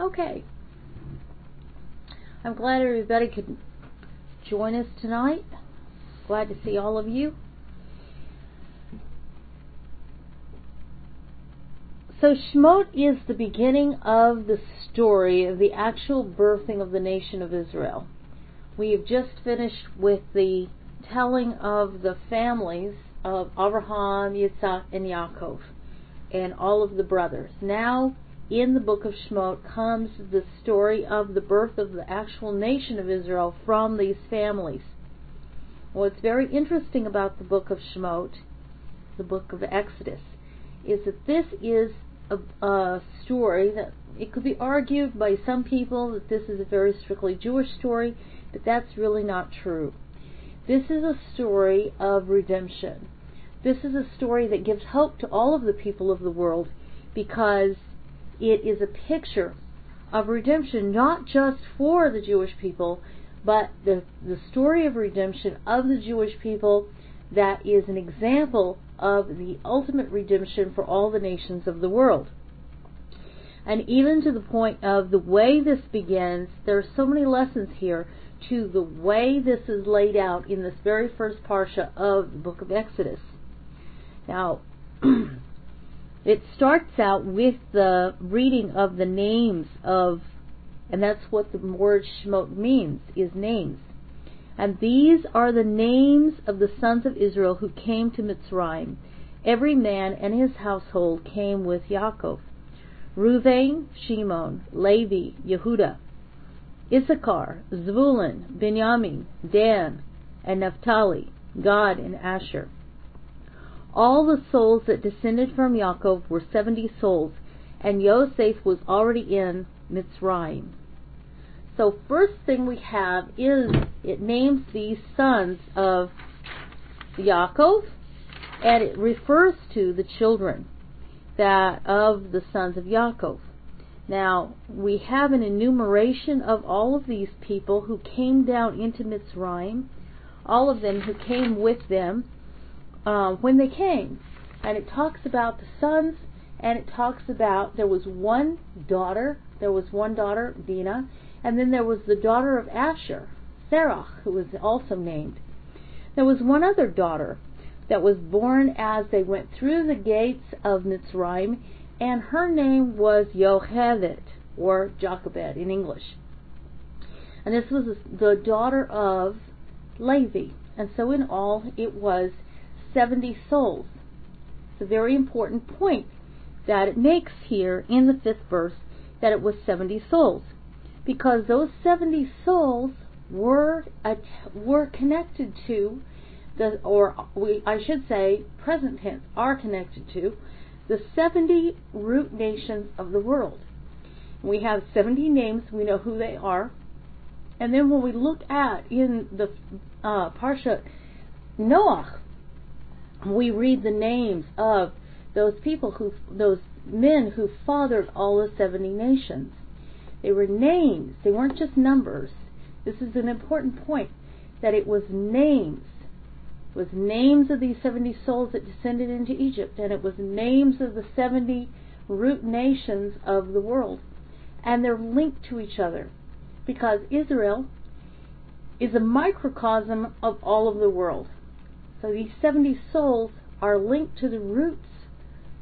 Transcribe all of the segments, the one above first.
Okay. I'm glad everybody could join us tonight. Glad to see all of you. So Shemot is the beginning of the story of the actual birthing of the nation of Israel. We have just finished with the telling of the families of Abraham, Yitzhak, and Yaakov, and all of the brothers. Now, in the book of Shemot comes the story of the birth of the actual nation of Israel from these families. What's very interesting about the book of Shemot, the book of Exodus, is that this is a, a story that it could be argued by some people that this is a very strictly Jewish story, but that's really not true. This is a story of redemption. This is a story that gives hope to all of the people of the world because it is a picture of redemption, not just for the Jewish people, but the, the story of redemption of the Jewish people that is an example of the ultimate redemption for all the nations of the world. And even to the point of the way this begins, there are so many lessons here to the way this is laid out in this very first parsha of the book of Exodus. Now, it starts out with the reading of the names of, and that's what the word Shemot means, is names. And these are the names of the sons of Israel who came to Mitzrayim. Every man and his household came with Yaakov. Ruvain, Shimon, Levi, Yehuda, Issachar, Zvulun, Benjamin, Dan, and Naphtali, Gad, and Asher. All the souls that descended from Yaakov were seventy souls, and Yosef was already in Mitzrayim. So first thing we have is it names these sons of Yaakov, and it refers to the children that of the sons of Yaakov. Now we have an enumeration of all of these people who came down into Mitzrayim, all of them who came with them uh, when they came, and it talks about the sons, and it talks about there was one daughter, there was one daughter Dinah, and then there was the daughter of Asher, Sarah, who was also named. There was one other daughter that was born as they went through the gates of Mitzrayim, and her name was Yocheved, or Jochebed in English. And this was the daughter of Levi. And so in all, it was 70 souls. It's a very important point that it makes here in the fifth verse that it was 70 souls. Because those 70 souls were, were connected to the, or we, I should say, present tense, are connected to the 70 root nations of the world. We have 70 names, we know who they are. And then when we look at in the uh, Parsha Noach, we read the names of those people who, those men who fathered all the 70 nations. They were names, they weren't just numbers. This is an important point that it was names it was names of these 70 souls that descended into Egypt, and it was names of the 70 root nations of the world. And they're linked to each other because Israel is a microcosm of all of the world. So these 70 souls are linked to the roots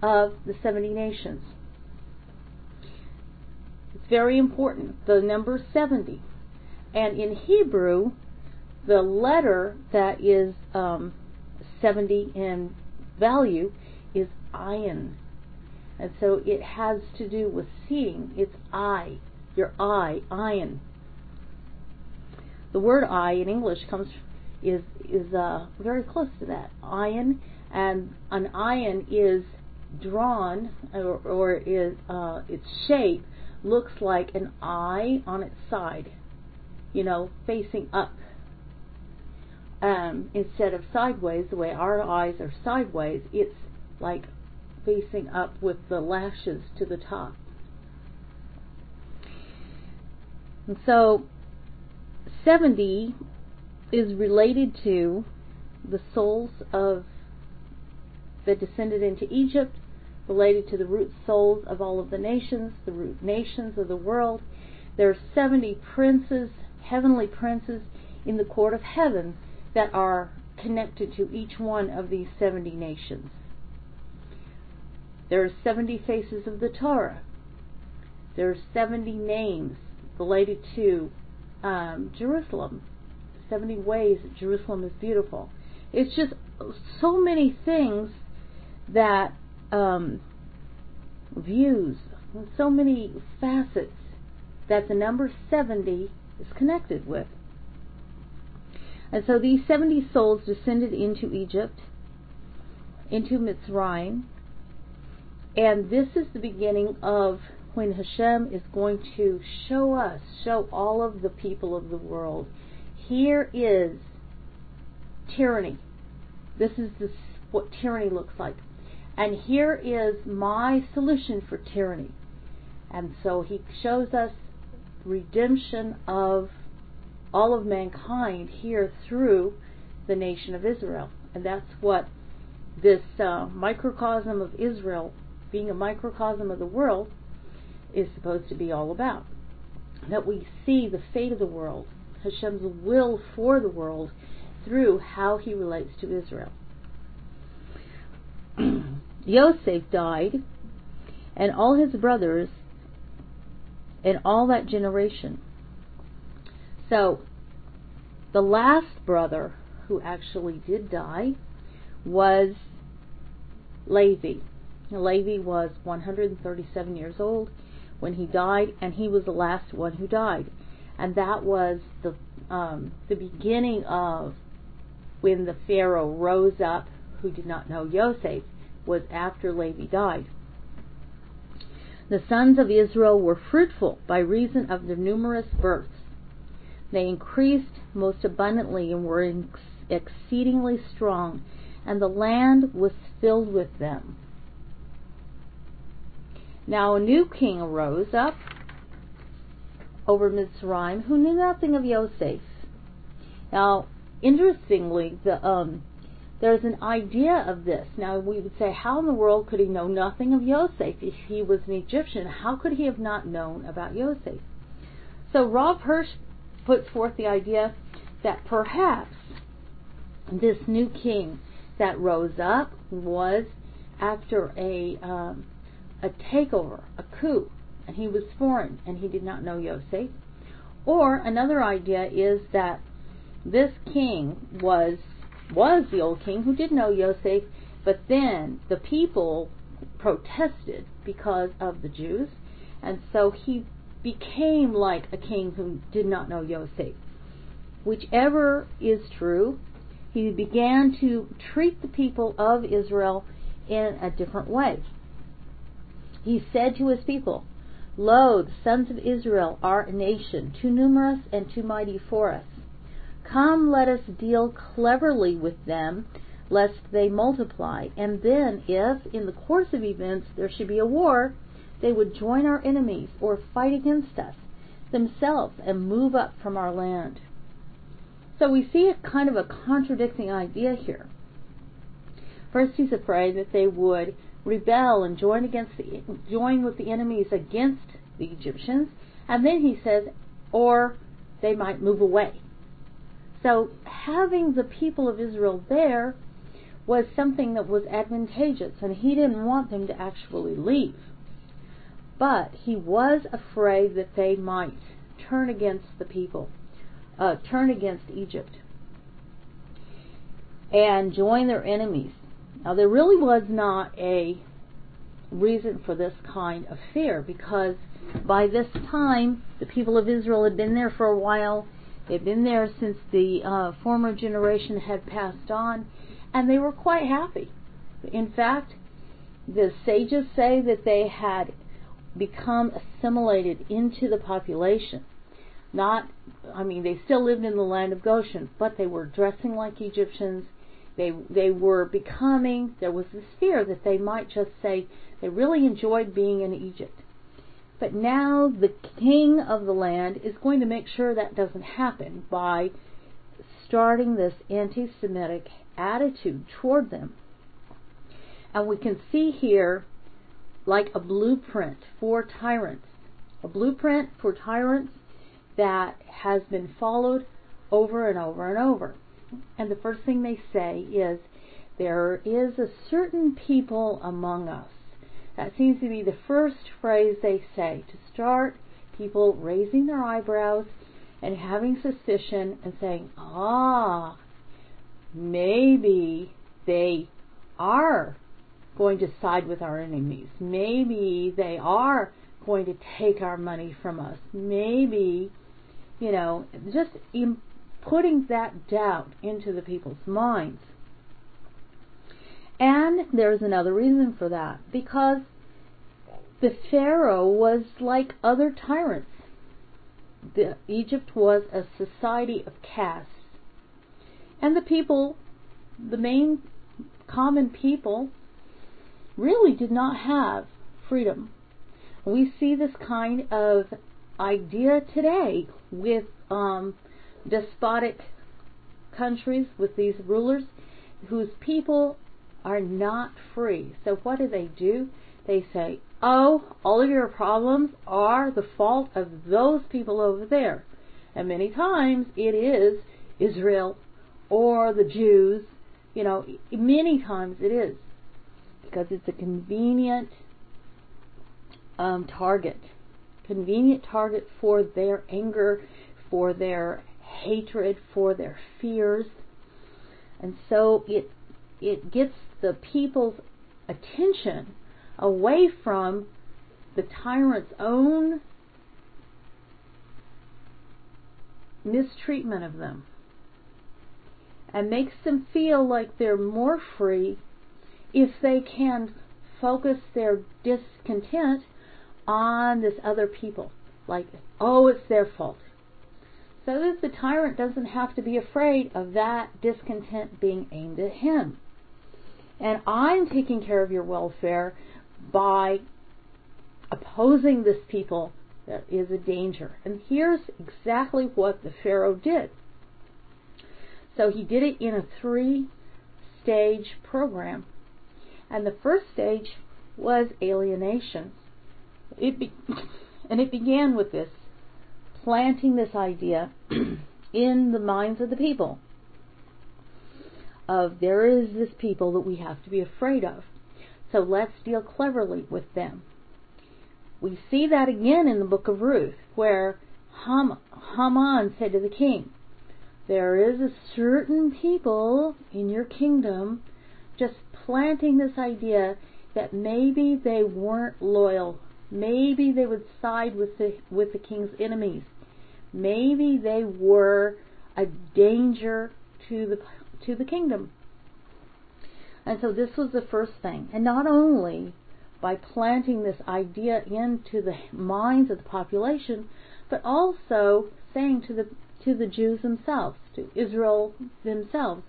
of the 70 nations. It's very important, the number 70. And in Hebrew, the letter that is um, 70 in value is ayin. And so it has to do with seeing. It's eye, your eye, ayin. The word eye in English comes is is uh, very close to that. Ayin, and an ayin is drawn or, or is uh, its shape looks like an eye on its side, you know, facing up um, instead of sideways, the way our eyes are sideways, it's like facing up with the lashes to the top. And so 70 is related to the souls of that descended into Egypt, related to the root souls of all of the nations, the root nations of the world. There are 70 princes, heavenly princes, in the court of heaven that are connected to each one of these 70 nations. There are 70 faces of the Torah. There are 70 names related to um, Jerusalem. 70 ways that Jerusalem is beautiful. It's just so many things that um, views, so many facets that the number 70 is connected with. And so these 70 souls descended into Egypt, into Mitzrayim, and this is the beginning of when Hashem is going to show us, show all of the people of the world, here is tyranny. This is what tyranny looks like. And here is my solution for tyranny. And so he shows us redemption of all of mankind here through the nation of Israel. And that's what this uh, microcosm of Israel, being a microcosm of the world, is supposed to be all about. That we see the fate of the world, Hashem's will for the world, through how he relates to Israel. Yosef died, and all his brothers, and all that generation. So, the last brother who actually did die was Levi. Levi was 137 years old when he died, and he was the last one who died. And that was the um, the beginning of when the Pharaoh rose up, who did not know Yosef, was after Levi died. The sons of Israel were fruitful by reason of their numerous births. They increased most abundantly and were exceedingly strong, and the land was filled with them. Now a new king arose up over Mitzrayim who knew nothing of Yosef. Now, interestingly, the um, there's an idea of this. Now, we would say, how in the world could he know nothing of Yosef? If he was an Egyptian, how could he have not known about Yosef? So, Rav Hirsch puts forth the idea that perhaps this new king that rose up was after a um, a takeover, a coup, and he was foreign and he did not know Yosef. Or another idea is that this king was was the old king who did know Yosef, but then the people protested because of the Jews, and so he became like a king who did not know Yosef. Whichever is true, he began to treat the people of Israel in a different way. He said to his people, Lo, the sons of Israel are a nation, too numerous and too mighty for us. Come, let us deal cleverly with them, lest they multiply. And then, if, in the course of events, there should be a war, they would join our enemies or fight against us themselves and move up from our land. So we see a kind of a contradicting idea here. First, he's afraid that they would rebel and join against the, join with the enemies against the Egyptians, and then he says, or they might move away. So having the people of Israel there was something that was advantageous, and he didn't want them to actually leave. But he was afraid that they might turn against the people, uh, turn against Egypt, and join their enemies. Now, there really was not a reason for this kind of fear because by this time the people of Israel had been there for a while They'd been there since the uh, former generation had passed on, and they were quite happy. In fact, the sages say that they had become assimilated into the population. Not, I mean, they still lived in the land of Goshen, but they were dressing like Egyptians. They they were becoming. There was this fear that they might just say they really enjoyed being in Egypt. But now the king of the land is going to make sure that doesn't happen by starting this anti Semitic attitude toward them. And we can see here like a blueprint for tyrants. A blueprint for tyrants that has been followed over and over and over. And the first thing they say is, There is a certain people among us. That seems to be the first phrase they say to start people raising their eyebrows and having suspicion and saying, Ah, maybe they are going to side with our enemies. Maybe they are going to take our money from us. Maybe, you know, just putting that doubt into the people's minds. And there's another reason for that because the Pharaoh was like other tyrants. The, Egypt was a society of castes. And the people, the main common people, really did not have freedom. We see this kind of idea today with um, despotic countries, with these rulers whose people are not free. So what do they do? They say, oh, all of your problems are the fault of those people over there. And many times it is Israel or the Jews. You know, many times it is because it's a convenient um, target, convenient target for their anger, for their hatred, for their fears, and so it it gets the people's attention away from the tyrant's own mistreatment of them and makes them feel like they're more free if they can focus their discontent on this other people. Like, oh, it's their fault. So that the tyrant doesn't have to be afraid of that discontent being aimed at him. And I'm taking care of your welfare by opposing this people that is a danger. And here's exactly what the Pharaoh did. So he did it in a three stage program. And the first stage was alienation. It be- and it began with this planting this idea in the minds of the people of there is this people that we have to be afraid of. So let's deal cleverly with them. We see that again in the book of Ruth, where Ham- Haman said to the king, There is a certain people in your kingdom just planting this idea that maybe they weren't loyal. Maybe they would side with the, with the king's enemies. Maybe they were a danger to the, to the kingdom. And so this was the first thing. And not only by planting this idea into the minds of the population, but also saying to the to the Jews themselves, to Israel themselves,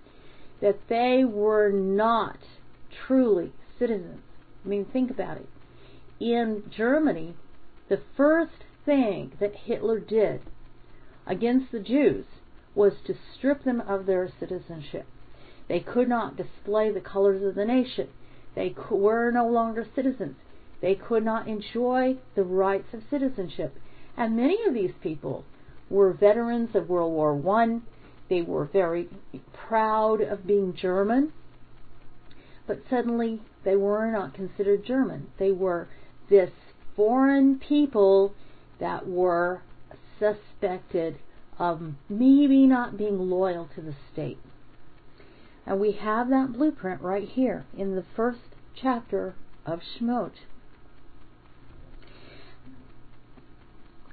that they were not truly citizens. I mean, think about it. In Germany, the first thing that Hitler did against the Jews was to strip them of their citizenship. They could not display the colors of the nation. They were no longer citizens. They could not enjoy the rights of citizenship. And many of these people were veterans of World War One. They were very proud of being German. But suddenly they were not considered German. They were this foreign people that were suspected of maybe not being loyal to the state. And we have that blueprint right here in the first chapter of Shemot.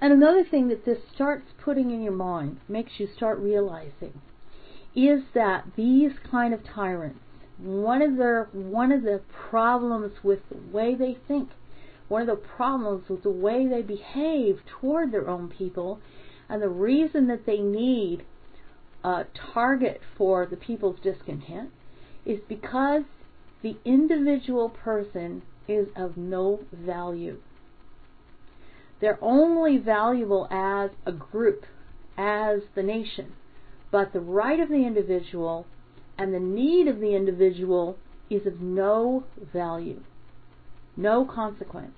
And another thing that this starts putting in your mind, makes you start realizing, is that these kind of tyrants, one of their one of the problems with the way they think, one of the problems with the way they behave toward their own people, and the reason that they need uh, target for the people's discontent is because the individual person is of no value. They're only valuable as a group, as the nation. But the right of the individual and the need of the individual is of no value. No consequence.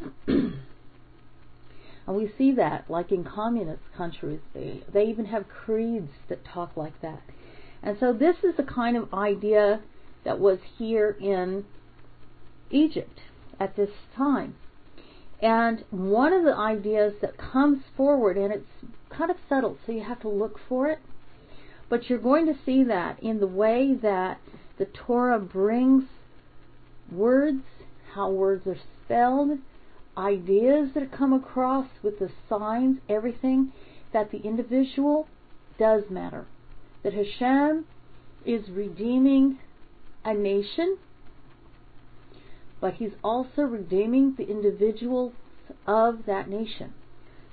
and we see that, like in communist countries, they, they even have creeds that talk like that. And so this is the kind of idea that was here in Egypt at this time. And one of the ideas that comes forward, and it's kind of subtle, so you have to look for it, but you're going to see that in the way that the Torah brings words, how words are spelled, ideas that come across with the signs, everything, that the individual does matter. That Hashem is redeeming a nation, but he's also redeeming the individuals of that nation.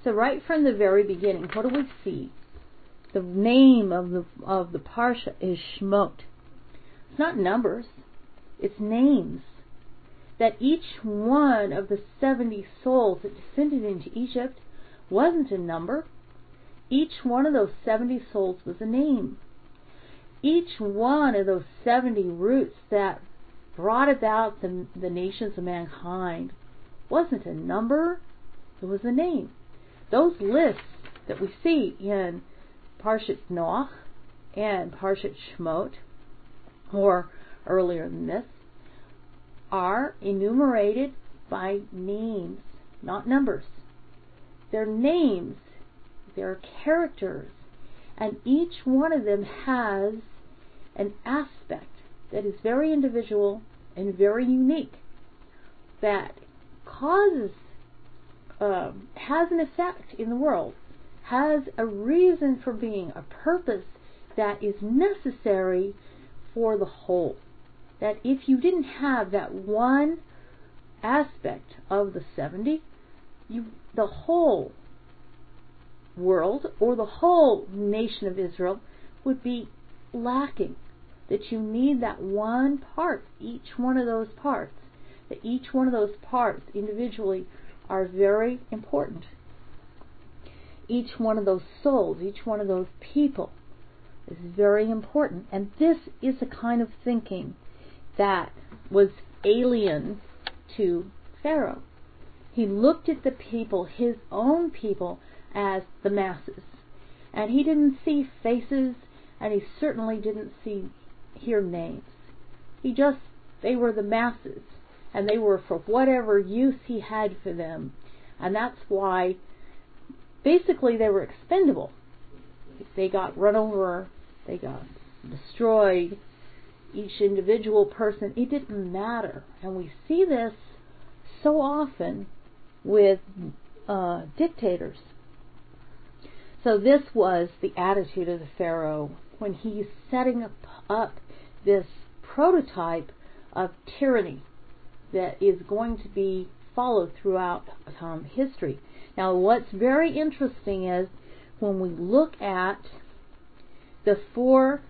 So right from the very beginning, what do we see? The name of the of the parsha is Shmot. It's not numbers, it's names that each one of the 70 souls that descended into Egypt wasn't a number. Each one of those 70 souls was a name. Each one of those 70 roots that brought about the, the nations of mankind wasn't a number, it was a name. Those lists that we see in Parshat Noach and Parshat Shmot, or earlier than this, are enumerated by names, not numbers. They're names, they're characters, and each one of them has an aspect that is very individual and very unique that causes, um, has an effect in the world, has a reason for being, a purpose that is necessary for the whole that if you didn't have that one aspect of the 70, you, the whole world or the whole nation of Israel would be lacking. That you need that one part, each one of those parts, that each one of those parts individually are very important. Each one of those souls, each one of those people is very important. And this is a kind of thinking that was alien to Pharaoh. He looked at the people, his own people, as the masses. And he didn't see faces, and he certainly didn't see hear names. He just they were the masses, and they were for whatever use he had for them. And that's why basically they were expendable. They got run over, they got destroyed, each individual person, it didn't matter. And we see this so often with uh, dictators. So this was the attitude of the Pharaoh when he's setting up, up this prototype of tyranny that is going to be followed throughout um, history. Now, what's very interesting is when we look at the four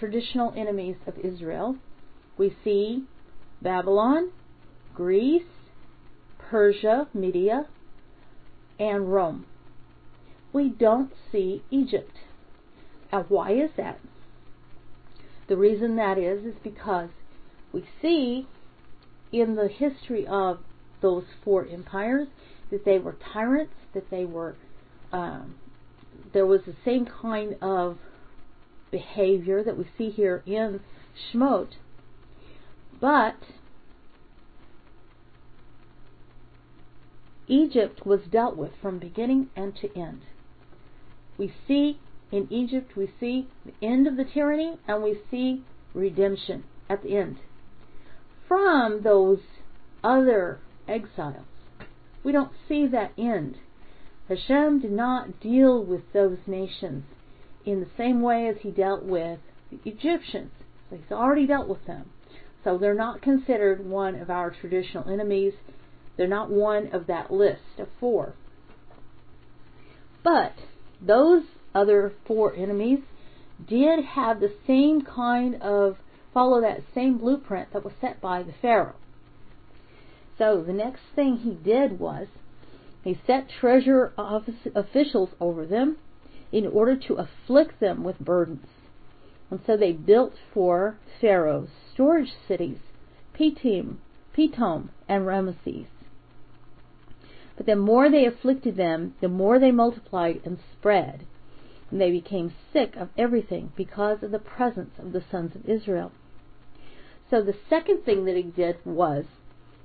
traditional enemies of Israel, we see Babylon, Greece, Persia, Media, and Rome. We don't see Egypt. Now, why is that? The reason that is is because we see in the history of those four empires that they were tyrants, that they were um, there was the same kind of behavior that we see here in Shmot. But Egypt was dealt with from beginning and to end. We see in Egypt, we see the end of the tyranny and we see redemption at the end. From those other exiles, we don't see that end. Hashem did not deal with those nations in the same way as he dealt with the Egyptians. So he's already dealt with them. So they're not considered one of our traditional enemies. They're not one of that list of four. But those other four enemies did have the same kind of follow that same blueprint that was set by the Pharaoh. So the next thing he did was he set treasure officials over them in order to afflict them with burdens. And so they built for Pharaoh storage cities, Pitim, Pitom, and Ramesses. But the more they afflicted them, the more they multiplied and spread. And they became sick of everything because of the presence of the sons of Israel. So the second thing that he did was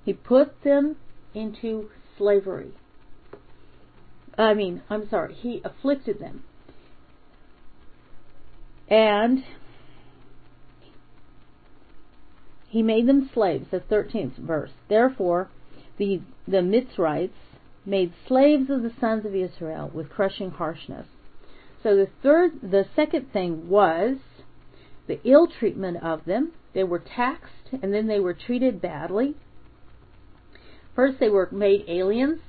he put them into slavery. I mean, I'm sorry, he afflicted them. And he made them slaves, the 13th verse. Therefore, the, the Mitzrites made slaves of the sons of Israel with crushing harshness. So the third, the second thing was the ill treatment of them. They were taxed and then they were treated badly. First, they were made aliens,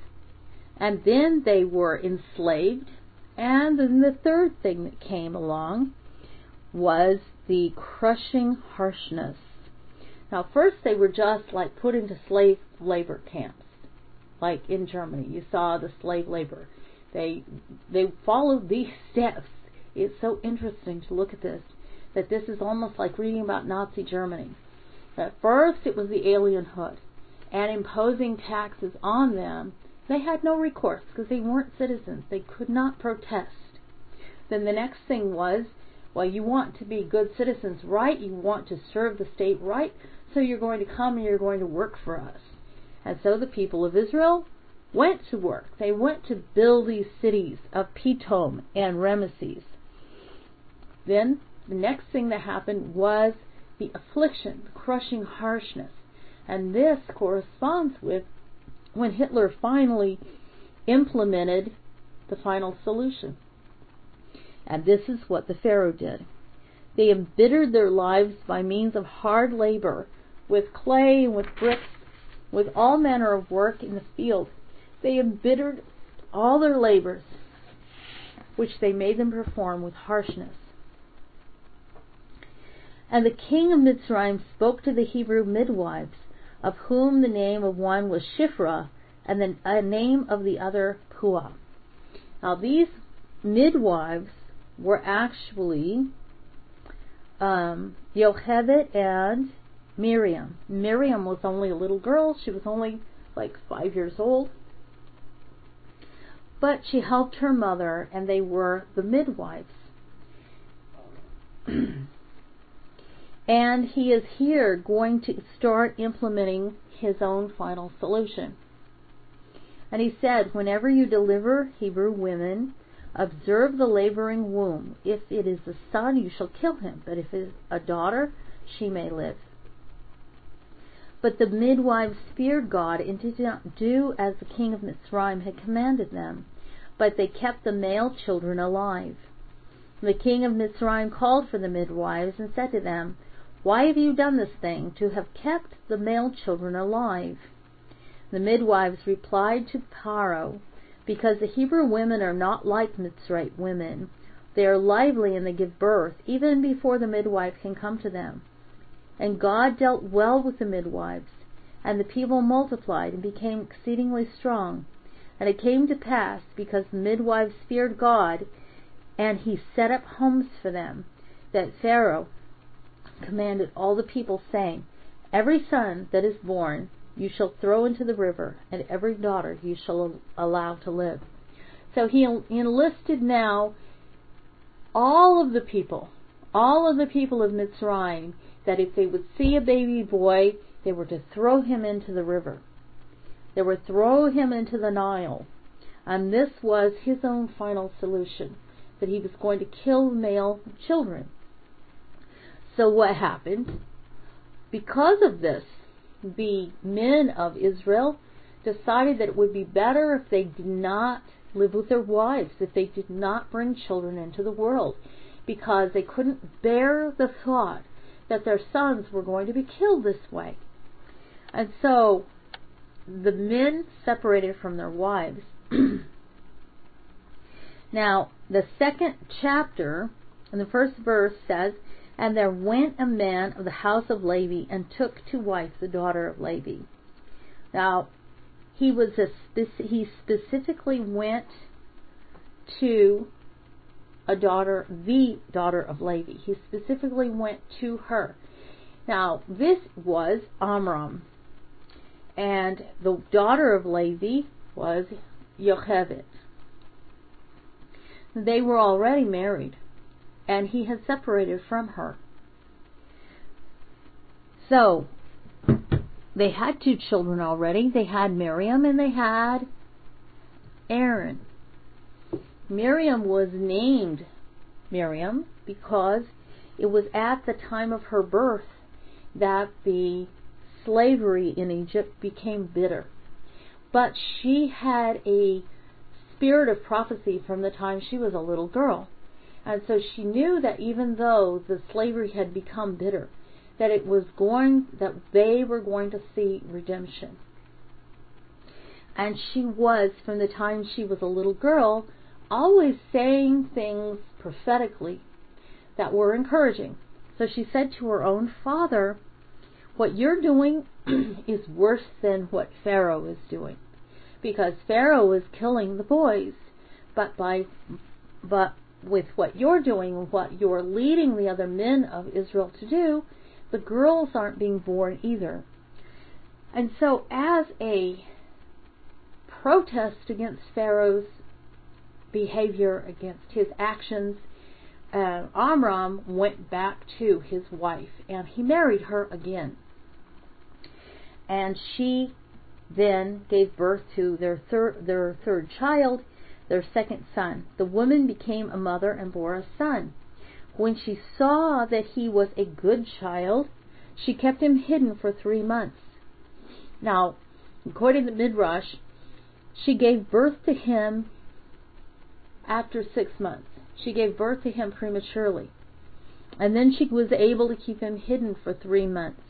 and then they were enslaved. And then the third thing that came along was the crushing harshness. Now, first, they were just like put into slave labor camps, like in Germany. You saw the slave labor. They they followed these steps. It's so interesting to look at this. That this is almost like reading about Nazi Germany. At first, it was the alienhood and imposing taxes on them. They had no recourse because they weren't citizens. They could not protest. Then the next thing was, well, you want to be good citizens, right? You want to serve the state, right? So you're going to come and you're going to work for us. And so the people of Israel went to work. They went to build these cities of Pitom and Ramesses. Then the next thing that happened was the affliction, the crushing harshness. And this corresponds with when Hitler finally implemented the final solution. And this is what the Pharaoh did. They embittered their lives by means of hard labor, with clay and with bricks, with all manner of work in the field. They embittered all their labors, which they made them perform with harshness. And the king of Mitzrayim spoke to the Hebrew midwives, of whom the name of one was Shiphrah, and the name of the other Puah. Now these midwives were actually um, Yocheved and Miriam. Miriam was only a little girl; she was only like five years old, but she helped her mother, and they were the midwives. And he is here going to start implementing his own final solution. And he said, Whenever you deliver Hebrew women, observe the laboring womb. If it is a son, you shall kill him, but if it is a daughter, she may live. But the midwives feared God and did not do as the king of Mitzrayim had commanded them, but they kept the male children alive. The king of Mitzrayim called for the midwives and said to them, why have you done this thing, to have kept the male children alive? The midwives replied to Pharaoh, Because the Hebrew women are not like Mitzrite women. They are lively and they give birth, even before the midwife can come to them. And God dealt well with the midwives, and the people multiplied and became exceedingly strong. And it came to pass, because the midwives feared God, and he set up homes for them, that Pharaoh commanded all the people, saying, Every son that is born you shall throw into the river, and every daughter you shall allow to live. So he enlisted now all of the people, all of the people of Mitzrayim, that if they would see a baby boy, they were to throw him into the river. They were to throw him into the Nile. And this was his own final solution, that he was going to kill male children. So what happened? Because of this, the men of Israel decided that it would be better if they did not live with their wives, if they did not bring children into the world, because they couldn't bear the thought that their sons were going to be killed this way. And so the men separated from their wives. now, the second chapter, in the first verse says, and there went a man of the house of Levi and took to wife the daughter of Levi. Now, he was a speci- he specifically went to a daughter, the daughter of Levi. He specifically went to her. Now, this was Amram. And the daughter of Levi was Yocheved. They were already married, and he had separated from her. So, they had two children already. They had Miriam and they had Aaron. Miriam was named Miriam because it was at the time of her birth that the slavery in Egypt became bitter. But she had a spirit of prophecy from the time she was a little girl. And so she knew that even though the slavery had become bitter, that it was going that they were going to see redemption. And she was from the time she was a little girl always saying things prophetically that were encouraging. So she said to her own father, What you're doing is worse than what Pharaoh is doing. Because Pharaoh is killing the boys. But by but with what you're doing and what you're leading the other men of Israel to do, the girls aren't being born either. And so as a protest against Pharaoh's behavior, against his actions, uh, Amram went back to his wife and he married her again. And she then gave birth to their third their third child, their second son. The woman became a mother and bore a son. When she saw that he was a good child, she kept him hidden for three months. Now, according to Midrash, she gave birth to him after six months. She gave birth to him prematurely. And then she was able to keep him hidden for three months.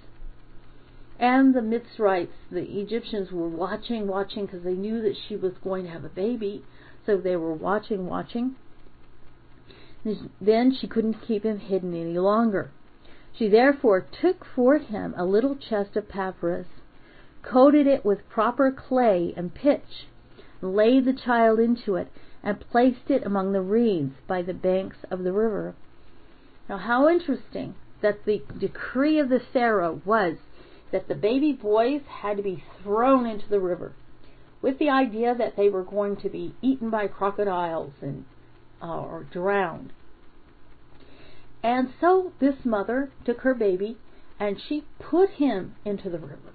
And the Mitzrites, the Egyptians, were watching, watching, because they knew that she was going to have a baby. So they were watching, watching. Then she couldn't keep him hidden any longer. She therefore took for him a little chest of papyrus, coated it with proper clay and pitch, laid the child into it, and placed it among the reeds by the banks of the river. Now, how interesting that the decree of the Pharaoh was that the baby boys had to be thrown into the river with the idea that they were going to be eaten by crocodiles and uh, or drowned. And so this mother took her baby and she put him into the river.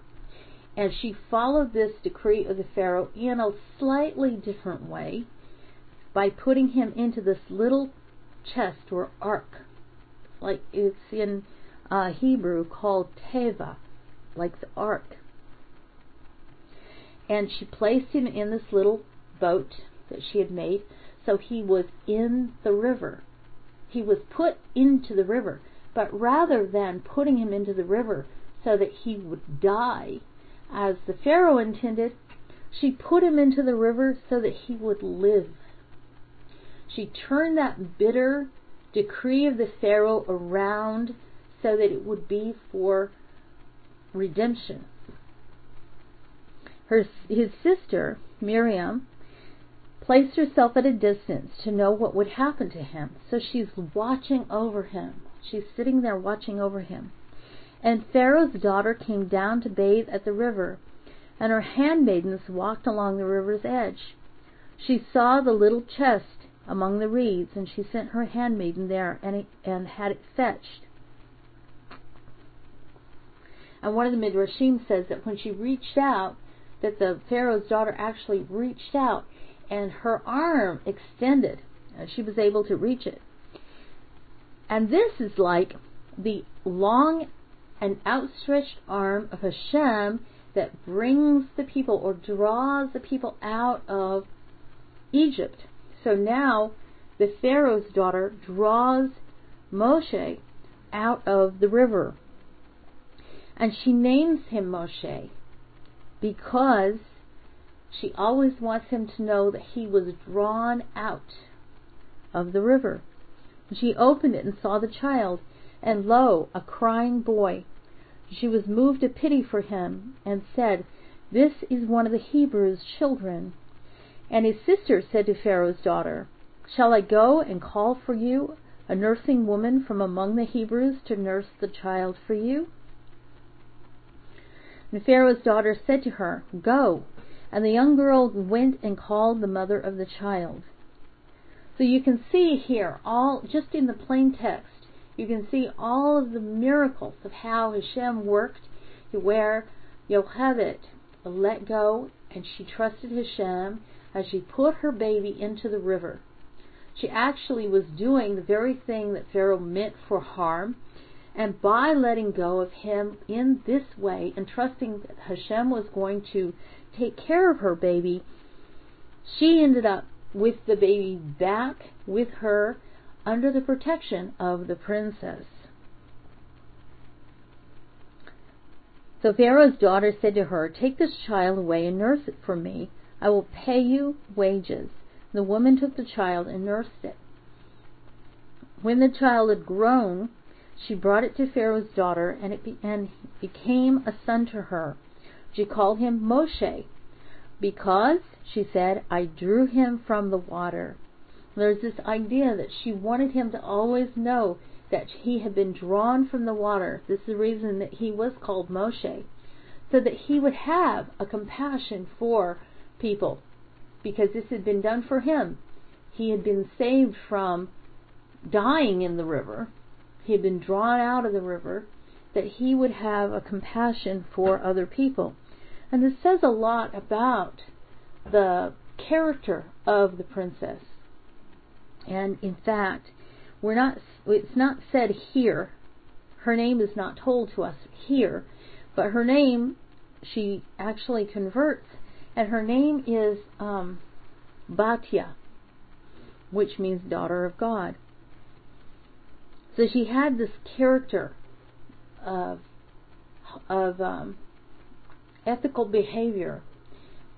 And she followed this decree of the Pharaoh in a slightly different way by putting him into this little chest or ark, like it's in uh, Hebrew called teva, like the ark. And she placed him in this little boat that she had made, so he was in the river. He was put into the river, but rather than putting him into the river so that he would die, as the Pharaoh intended, she put him into the river so that he would live. She turned that bitter decree of the Pharaoh around so that it would be for redemption. Her, his sister, Miriam, placed herself at a distance to know what would happen to him. So she's watching over him. She's sitting there watching over him. And Pharaoh's daughter came down to bathe at the river, and her handmaidens walked along the river's edge. She saw the little chest among the reeds, and she sent her handmaiden there and, and had it fetched. And one of the Midrashim says that when she reached out, that the Pharaoh's daughter actually reached out and her arm extended. She was able to reach it. And this is like the long and outstretched arm of Hashem that brings the people or draws the people out of Egypt. So now the Pharaoh's daughter draws Moshe out of the river. And she names him Moshe because she always wants him to know that he was drawn out of the river. She opened it and saw the child, and lo, a crying boy. She was moved to pity for him, and said, This is one of the Hebrews' children. And his sister said to Pharaoh's daughter, Shall I go and call for you a nursing woman from among the Hebrews to nurse the child for you? And Pharaoh's daughter said to her, Go. And the young girl went and called the mother of the child. So you can see here, all just in the plain text, you can see all of the miracles of how Hashem worked to where Yocheved let go and she trusted Hashem as she put her baby into the river. She actually was doing the very thing that Pharaoh meant for harm. And by letting go of him in this way and trusting that Hashem was going to take care of her baby, she ended up with the baby back with her under the protection of the princess. So Pharaoh's daughter said to her, Take this child away and nurse it for me. I will pay you wages. The woman took the child and nursed it. When the child had grown, she brought it to Pharaoh's daughter, and it became a son to her. She called him Moshe, because, she said, I drew him from the water. There's this idea that she wanted him to always know that he had been drawn from the water. This is the reason that he was called Moshe, so that he would have a compassion for people because this had been done for him. He had been saved from dying in the river, he had been drawn out of the river, that he would have a compassion for other people. And this says a lot about the character of the princess. And in fact, we're not it's not said here. Her name is not told to us here, but her name she actually converts and her name is um, Batya, which means daughter of God. So she had this character of of um, ethical behavior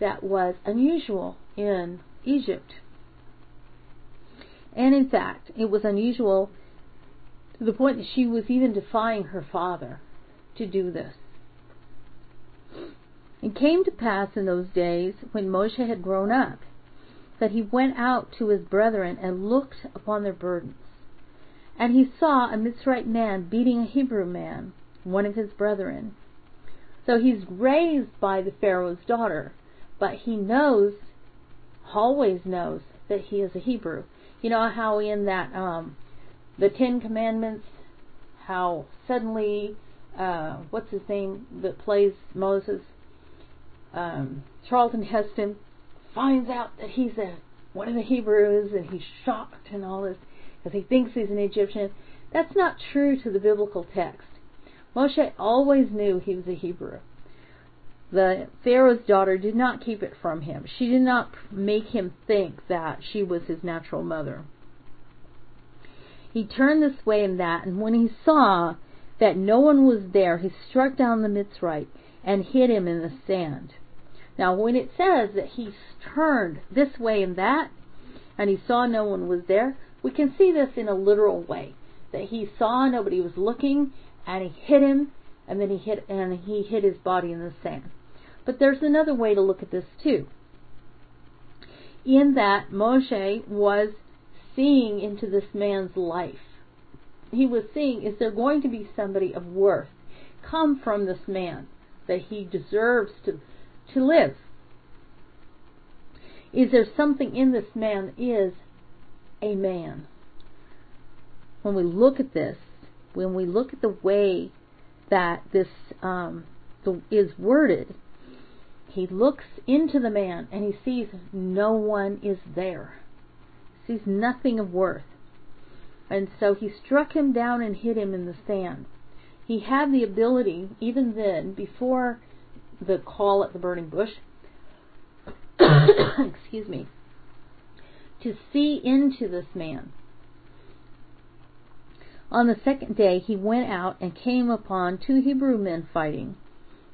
that was unusual in Egypt. And in fact, it was unusual to the point that she was even defying her father to do this. It came to pass in those days, when Moshe had grown up, that he went out to his brethren and looked upon their burdens. And he saw a Mitzrite man beating a Hebrew man, one of his brethren. So he's raised by the Pharaoh's daughter, but he knows, always knows, that he is a Hebrew. You know how in that um, the Ten Commandments, how suddenly, uh, what's his name that plays Moses? um, Charlton Heston finds out that he's a one of the Hebrews and he's shocked and all this because he thinks he's an Egyptian. That's not true to the biblical text. Moshe always knew he was a Hebrew. The Pharaoh's daughter did not keep it from him. She did not make him think that she was his natural mother. He turned this way and that, and when he saw that no one was there, he struck down the Mitzrite and hid him in the sand. Now, when it says that he turned this way and that, and he saw no one was there, we can see this in a literal way. That he saw nobody was looking, and he hit him, and then he hit and he hit his body in the sand. But there's another way to look at this too. In that Moshe was seeing into this man's life. He was seeing, is there going to be somebody of worth come from this man that he deserves to to live? Is there something in this man that is a man? When we look at this, when we look at the way that this um, the, is worded, he looks into the man and he sees no one is there. He sees nothing of worth. And so he struck him down and hit him in the sand. He had the ability, even then, before the call at the burning bush, excuse me, to see into this man. On the second day he went out and came upon two Hebrew men fighting.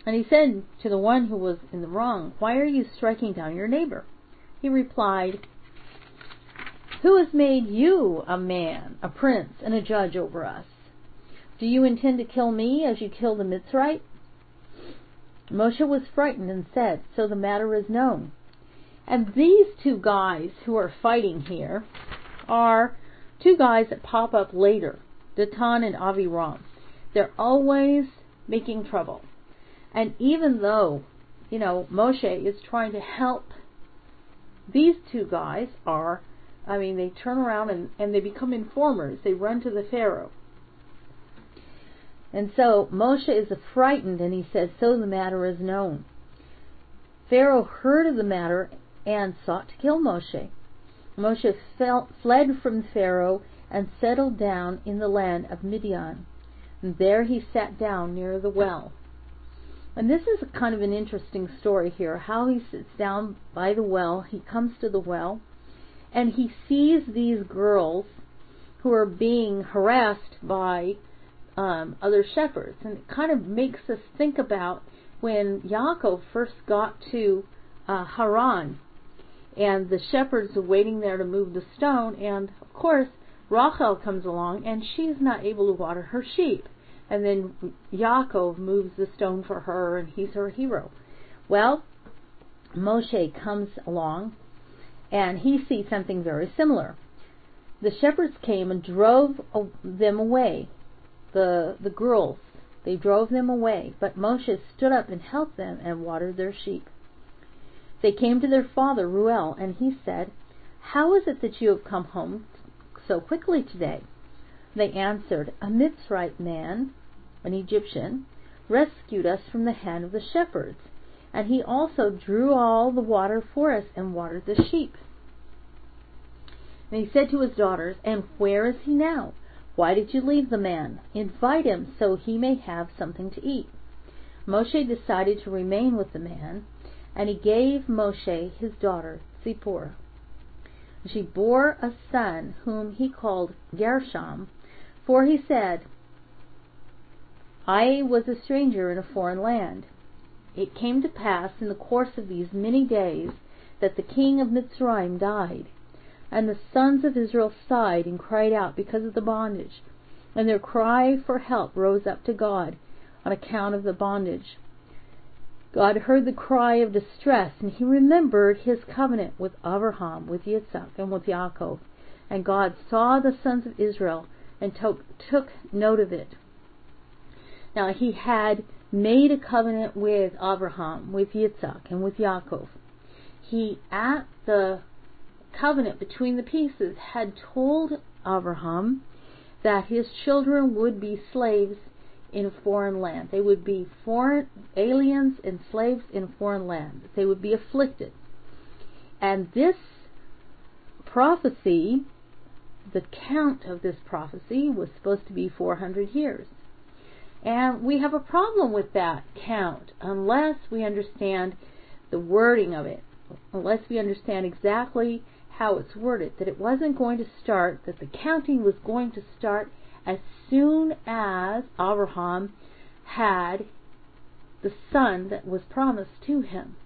And he said to the one who was in the wrong, Why are you striking down your neighbor? He replied, Who has made you a man, a prince, and a judge over us? Do you intend to kill me as you killed the Mitzrite? Moshe was frightened and said, So the matter is known. And these two guys who are fighting here are two guys that pop up later, Datan and Aviram. They're always making trouble. And even though, you know, Moshe is trying to help, these two guys are, I mean, they turn around and, and they become informers. They run to the Pharaoh. And so Moshe is frightened and he says, So the matter is known. Pharaoh heard of the matter and sought to kill Moshe. Moshe fell, fled from Pharaoh and settled down in the land of Midian. And there he sat down near the well. And this is kind of an interesting story here how he sits down by the well. He comes to the well and he sees these girls who are being harassed by um, other shepherds. And it kind of makes us think about when Yaakov first got to uh, Haran and the shepherds are waiting there to move the stone. And of course, Rachel comes along and she's not able to water her sheep. And then Yaakov moves the stone for her and he's her hero. Well, Moshe comes along and he sees something very similar. The shepherds came and drove them away, the, the girls. They drove them away, but Moshe stood up and helped them and watered their sheep. They came to their father Ruel, and he said, How is it that you have come home so quickly today? They answered, A Mitzrite man, an Egyptian, rescued us from the hand of the shepherds, and he also drew all the water for us and watered the sheep. And he said to his daughters, And where is he now? Why did you leave the man? Invite him so he may have something to eat. Moshe decided to remain with the man, and he gave Moshe his daughter Zipporah. She bore a son whom he called Gershom, for he said, I was a stranger in a foreign land. It came to pass in the course of these many days that the king of Mitzrayim died, and the sons of Israel sighed and cried out because of the bondage, and their cry for help rose up to God on account of the bondage. God heard the cry of distress, and he remembered his covenant with Abraham, with Yitzhak, and with Yaakov. And God saw the sons of Israel and took, took note of it. Now he had made a covenant with Abraham, with Yitzhak, and with Yaakov. He, at the covenant between the pieces, had told Abraham that his children would be slaves in a foreign land. They would be foreign aliens and slaves in foreign land. They would be afflicted. And this prophecy, the count of this prophecy was supposed to be 400 years. And we have a problem with that count unless we understand the wording of it, unless we understand exactly how it's worded, that it wasn't going to start, that the counting was going to start as soon as Abraham had the son that was promised to him,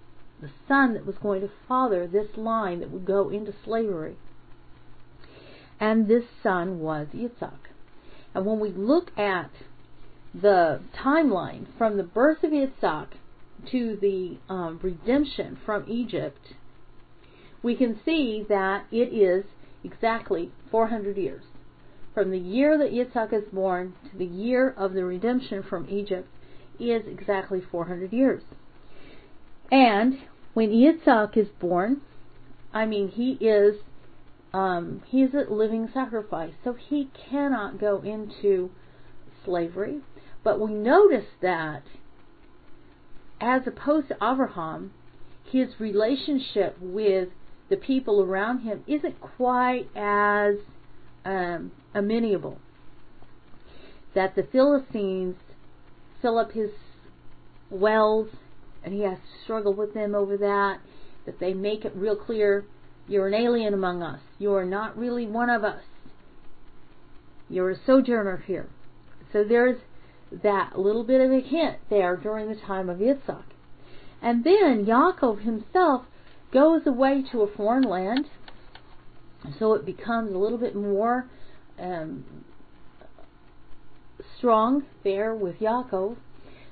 the son that was going to father this line that would go into slavery. And this son was Yitzhak. And when we look at the timeline from the birth of Yitzhak to the um, redemption from Egypt, we can see that it is exactly 400 years from the year that Yitzhak is born to the year of the redemption from Egypt is exactly 400 years. And when Yitzhak is born, I mean, he is um, he is a living sacrifice, so he cannot go into slavery. But we notice that, as opposed to Abraham, his relationship with the people around him isn't quite as um, amenable. That the Philistines fill up his wells and he has to struggle with them over that. That they make it real clear you're an alien among us. You are not really one of us. You're a sojourner here. So there's that little bit of a hint there during the time of Yitzhak. And then Yaakov himself goes away to a foreign land so it becomes a little bit more um, strong there with Yaakov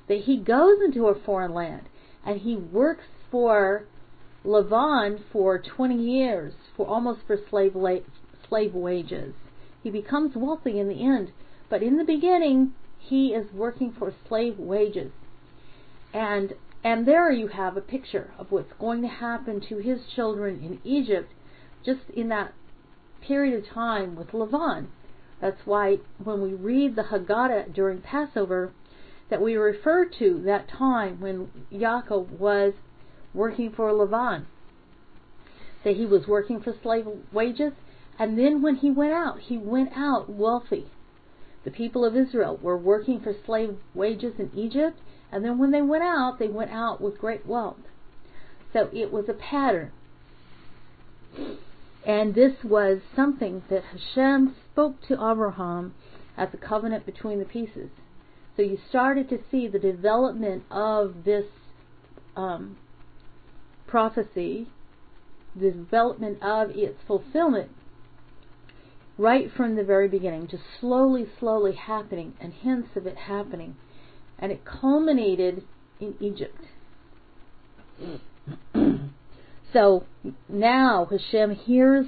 that he goes into a foreign land and he works for Lavan for 20 years, for almost for slave la- slave wages. He becomes wealthy in the end, but in the beginning he is working for slave wages. and and there you have a picture of what's going to happen to his children in Egypt just in that period of time with Lavan. That's why when we read the Haggadah during Passover, that we refer to that time when Yaakov was working for Lavan. That he was working for slave wages, and then when he went out, he went out wealthy. The people of Israel were working for slave wages in Egypt, and then when they went out, they went out with great wealth. So it was a pattern. And this was something that Hashem spoke to Abraham at the covenant between the pieces. So you started to see the development of this um, prophecy, the development of its fulfillment right from the very beginning, just slowly, slowly happening, and hints of it happening. And it culminated in Egypt. So now Hashem hears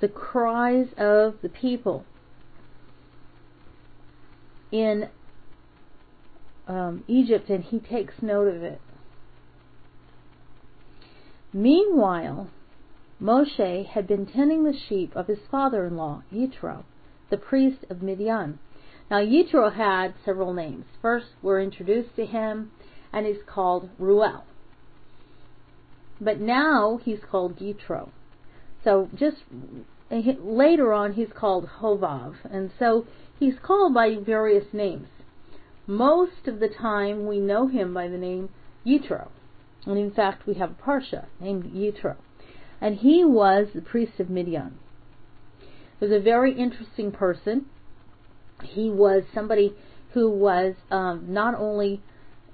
the cries of the people in um, Egypt and he takes note of it. Meanwhile, Moshe had been tending the sheep of his father-in-law, Yitro, the priest of Midian. Now Yitro had several names. First we're introduced to him and he's called Ruel. But now he's called Yitro. So just later on he's called Hovav. And so he's called by various names. Most of the time we know him by the name Yitro. And in fact we have a Parsha named Yitro and he was the priest of Midian. He was a very interesting person. He was somebody who was um, not only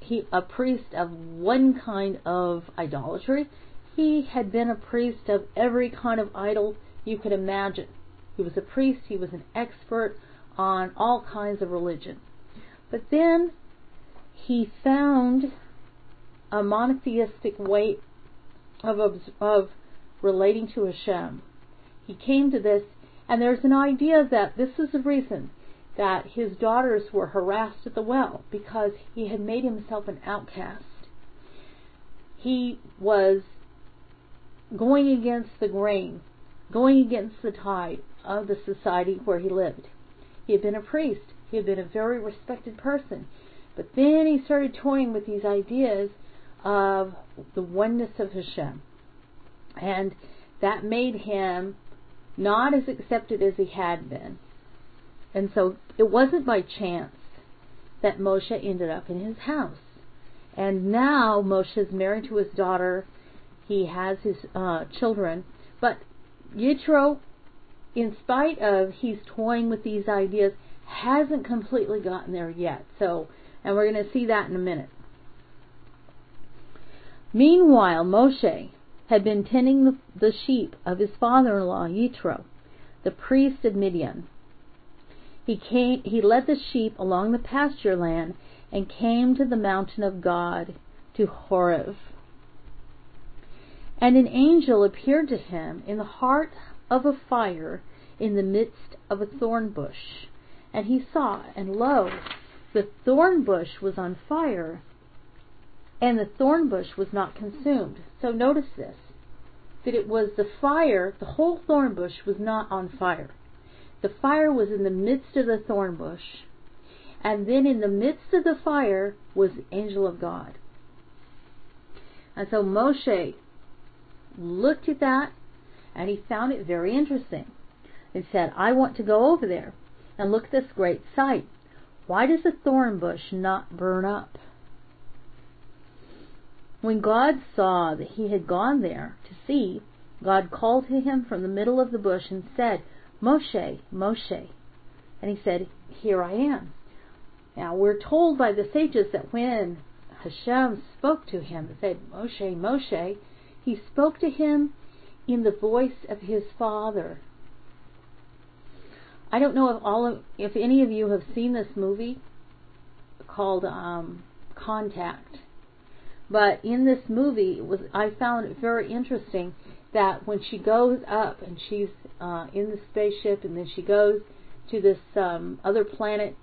he a priest of one kind of idolatry, he had been a priest of every kind of idol you could imagine. He was a priest, he was an expert on all kinds of religion. But then he found a monotheistic way of, of relating to Hashem. He came to this, and there's an idea that this is the reason that his daughters were harassed at the well because he had made himself an outcast. He was going against the grain, going against the tide of the society where he lived. He had been a priest, he had been a very respected person, but then he started toying with these ideas of the oneness of Hashem. And that made him not as accepted as he had been. And so it wasn't by chance that Moshe ended up in his house. And now Moshe is married to his daughter. He has his uh, children. But Yitro, in spite of he's toying with these ideas, hasn't completely gotten there yet. So, and we're going to see that in a minute. Meanwhile, Moshe, had been tending the, the sheep of his father-in-law Yitro, the priest of Midian. He came, he led the sheep along the pasture land and came to the mountain of God, to Horeb. And an angel appeared to him in the heart of a fire in the midst of a thorn bush. And he saw, and lo, the thorn bush was on fire, and the thorn bush was not consumed. So notice this that it was the fire, the whole thorn bush was not on fire. The fire was in the midst of the thorn bush, and then in the midst of the fire was the angel of God. And so Moshe looked at that and he found it very interesting and said, I want to go over there and look at this great sight. Why does the thorn bush not burn up? When God saw that he had gone there to see, God called to him from the middle of the bush and said, Moshe, Moshe. And he said, Here I am. Now we're told by the sages that when Hashem spoke to him and said, Moshe, Moshe, he spoke to him in the voice of his father. I don't know if all of, if any of you have seen this movie called um, Contact. But in this movie, was I found it very interesting that when she goes up and she's uh, in the spaceship and then she goes to this um, other planet,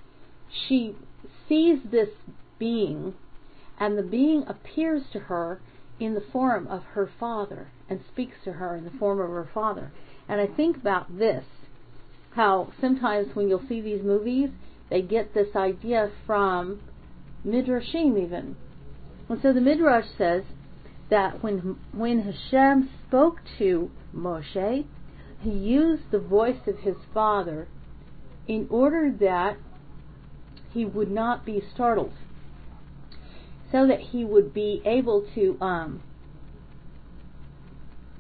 she sees this being and the being appears to her in the form of her father and speaks to her in the form of her father. And I think about this how sometimes when you'll see these movies, they get this idea from Midrashim even. And so the Midrash says that when when Hashem spoke to Moshe, he used the voice of his father in order that he would not be startled, so that he would be able to um,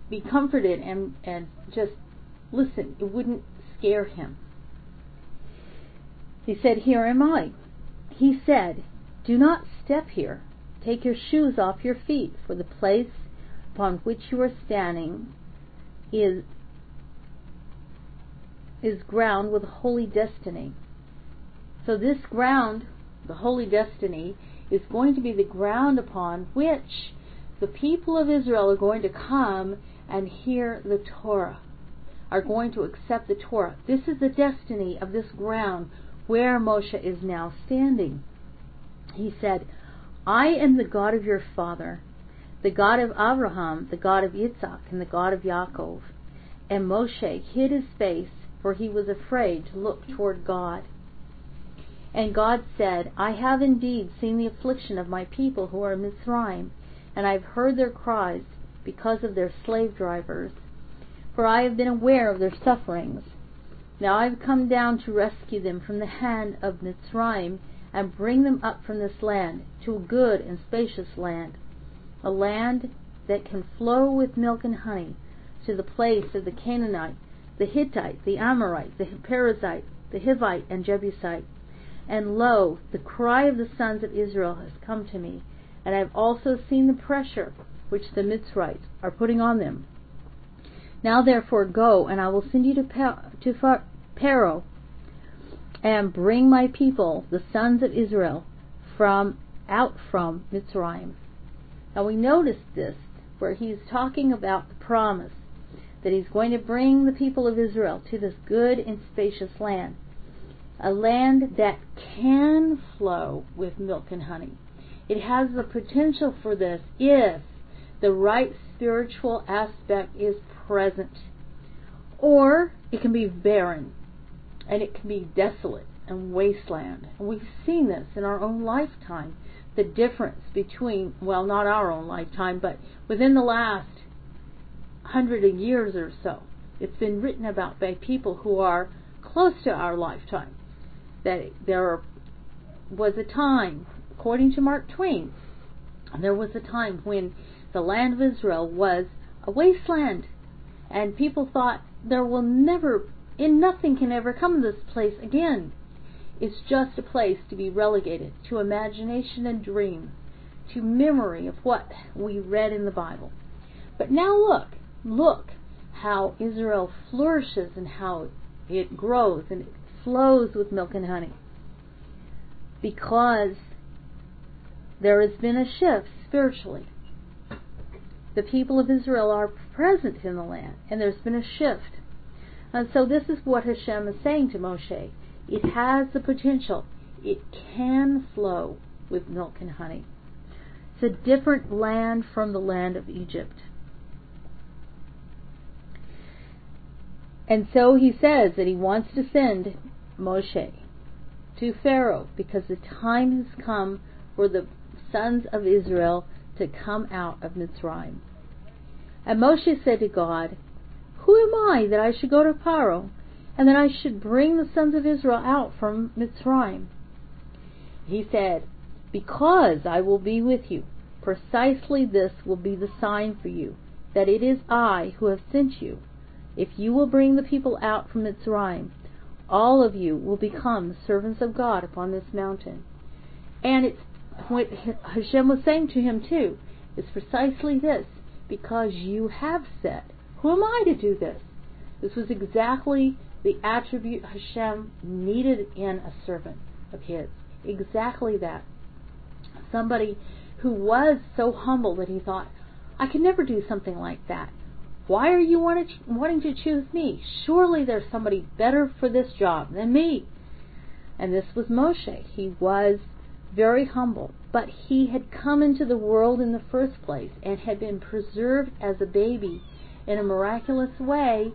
be comforted and, and just listen. It wouldn't scare him. He said, Here am I. He said, Do not step here. Take your shoes off your feet, for the place upon which you are standing is is ground with holy destiny. So this ground, the holy destiny, is going to be the ground upon which the people of Israel are going to come and hear the Torah, are going to accept the Torah. This is the destiny of this ground where Moshe is now standing. He said, I am the God of your father, the God of Abraham, the God of Yitzhak, and the God of Yaakov. And Moshe hid his face, for he was afraid to look toward God. And God said, I have indeed seen the affliction of my people who are in Mitzrayim, and I have heard their cries because of their slave drivers, for I have been aware of their sufferings. Now I have come down to rescue them from the hand of Mitzrayim and bring them up from this land to a good and spacious land, a land that can flow with milk and honey, to the place of the Canaanite, the Hittite, the Amorite, the Perizzite, the Hivite, and Jebusite. And lo, the cry of the sons of Israel has come to me, and I have also seen the pressure which the Mitzrites are putting on them. Now therefore go, and I will send you to, to Pharaoh, and bring my people, the sons of Israel, from out from Mitzrayim. Now we notice this, where he's talking about the promise that he's going to bring the people of Israel to this good and spacious land, a land that can flow with milk and honey. It has the potential for this if the right spiritual aspect is present. Or it can be barren and it can be desolate and wasteland. And we've seen this in our own lifetime. The difference between, well, not our own lifetime, but within the last hundred of years or so, it's been written about by people who are close to our lifetime. That there was a time, according to Mark Twain, there was a time when the land of Israel was a wasteland, and people thought there will never and nothing can ever come of this place again. It's just a place to be relegated to imagination and dream, to memory of what we read in the Bible. But now look, look how Israel flourishes and how it grows and it flows with milk and honey. Because there has been a shift spiritually. The people of Israel are present in the land, and there's been a shift and so this is what Hashem is saying to Moshe. It has the potential. It can flow with milk and honey. It's a different land from the land of Egypt. And so he says that he wants to send Moshe to Pharaoh because the time has come for the sons of Israel to come out of Mitzrayim. And Moshe said to God, who am I that I should go to Pharaoh, and that I should bring the sons of Israel out from Mitzrayim? He said, Because I will be with you. Precisely this will be the sign for you, that it is I who have sent you. If you will bring the people out from Mitzrayim, all of you will become servants of God upon this mountain. And it's what Hashem was saying to him too, is precisely this, because you have said, who am I to do this? This was exactly the attribute Hashem needed in a servant of His. Exactly that. Somebody who was so humble that he thought, I can never do something like that. Why are you wanting to choose me? Surely there's somebody better for this job than me. And this was Moshe. He was very humble, but he had come into the world in the first place and had been preserved as a baby in a miraculous way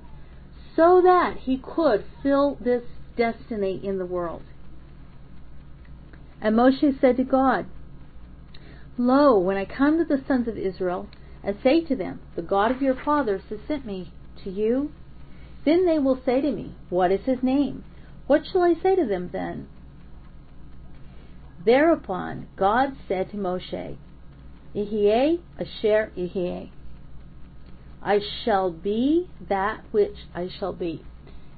so that he could fill this destiny in the world. And Moshe said to God, Lo, when I come to the sons of Israel and say to them, The God of your fathers has sent me to you, then they will say to me, What is his name? What shall I say to them then? Thereupon God said to Moshe, Ihye asher ihye. I shall be that which I shall be.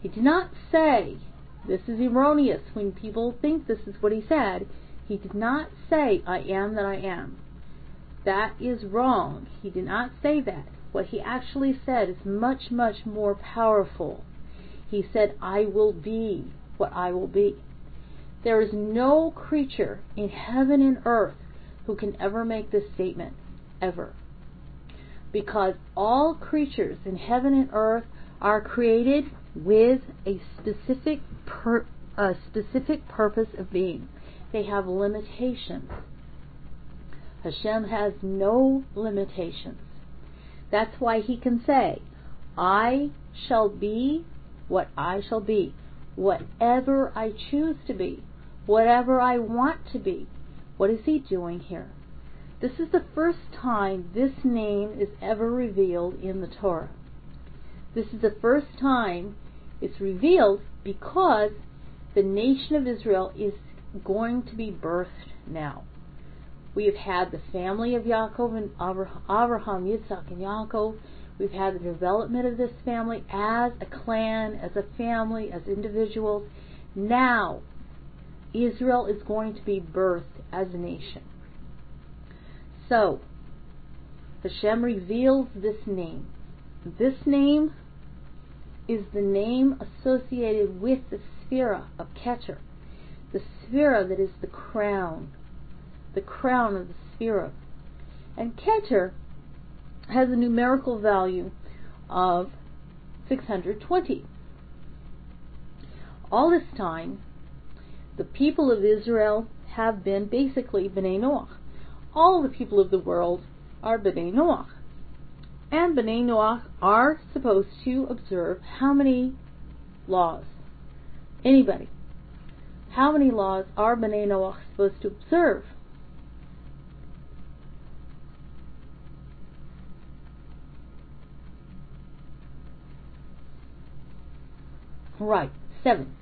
He did not say, this is erroneous when people think this is what he said. He did not say, I am that I am. That is wrong. He did not say that. What he actually said is much, much more powerful. He said, I will be what I will be. There is no creature in heaven and earth who can ever make this statement, ever. Because all creatures in heaven and earth are created with a specific per, a specific purpose of being. They have limitations. Hashem has no limitations. That's why he can say, I shall be what I shall be, whatever I choose to be, whatever I want to be. What is he doing here? This is the first time this name is ever revealed in the Torah. This is the first time it's revealed because the nation of Israel is going to be birthed now. We have had the family of Yaakov and Abraham, Yitzhak, and Yaakov. We've had the development of this family as a clan, as a family, as individuals. Now, Israel is going to be birthed as a nation. So, Hashem reveals this name. This name is the name associated with the sefira of Keter, the sefira that is the crown, the crown of the sefira. And Keter has a numerical value of 620. All this time, the people of Israel have been basically Bnei Noach. All the people of the world are Bnei Noach. And Bnei Noach are supposed to observe how many laws? Anybody? How many laws are Bnei Noach supposed to observe? Right, seven.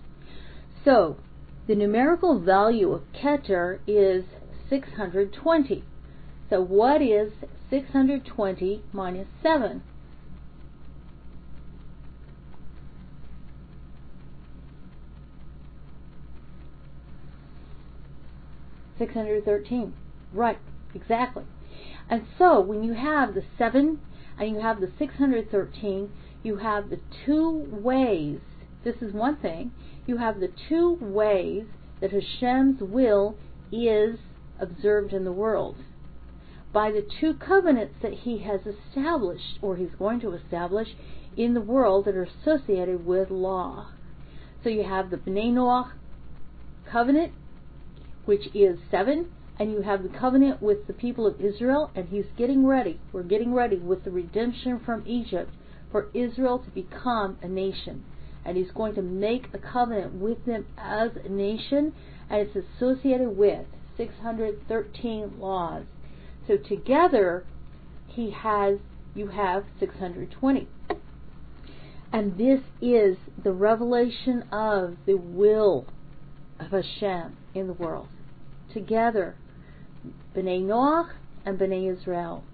So, the numerical value of Keter is 620. So what is 620 minus 7? Six hundred thirteen. Right, exactly. And so when you have the seven and you have the six hundred thirteen, you have the two ways. This is one thing. You have the two ways that Hashem's will is observed in the world by the two covenants that he has established or he's going to establish in the world that are associated with law. So you have the Bnei Noach covenant, which is seven, and you have the covenant with the people of Israel, and he's getting ready. We're getting ready with the redemption from Egypt for Israel to become a nation. And he's going to make a covenant with them as a nation, and it's associated with 613 laws. So together, he has, you have 620. And this is the revelation of the will of Hashem in the world. Together, Bnei Noach and Bnei Israel,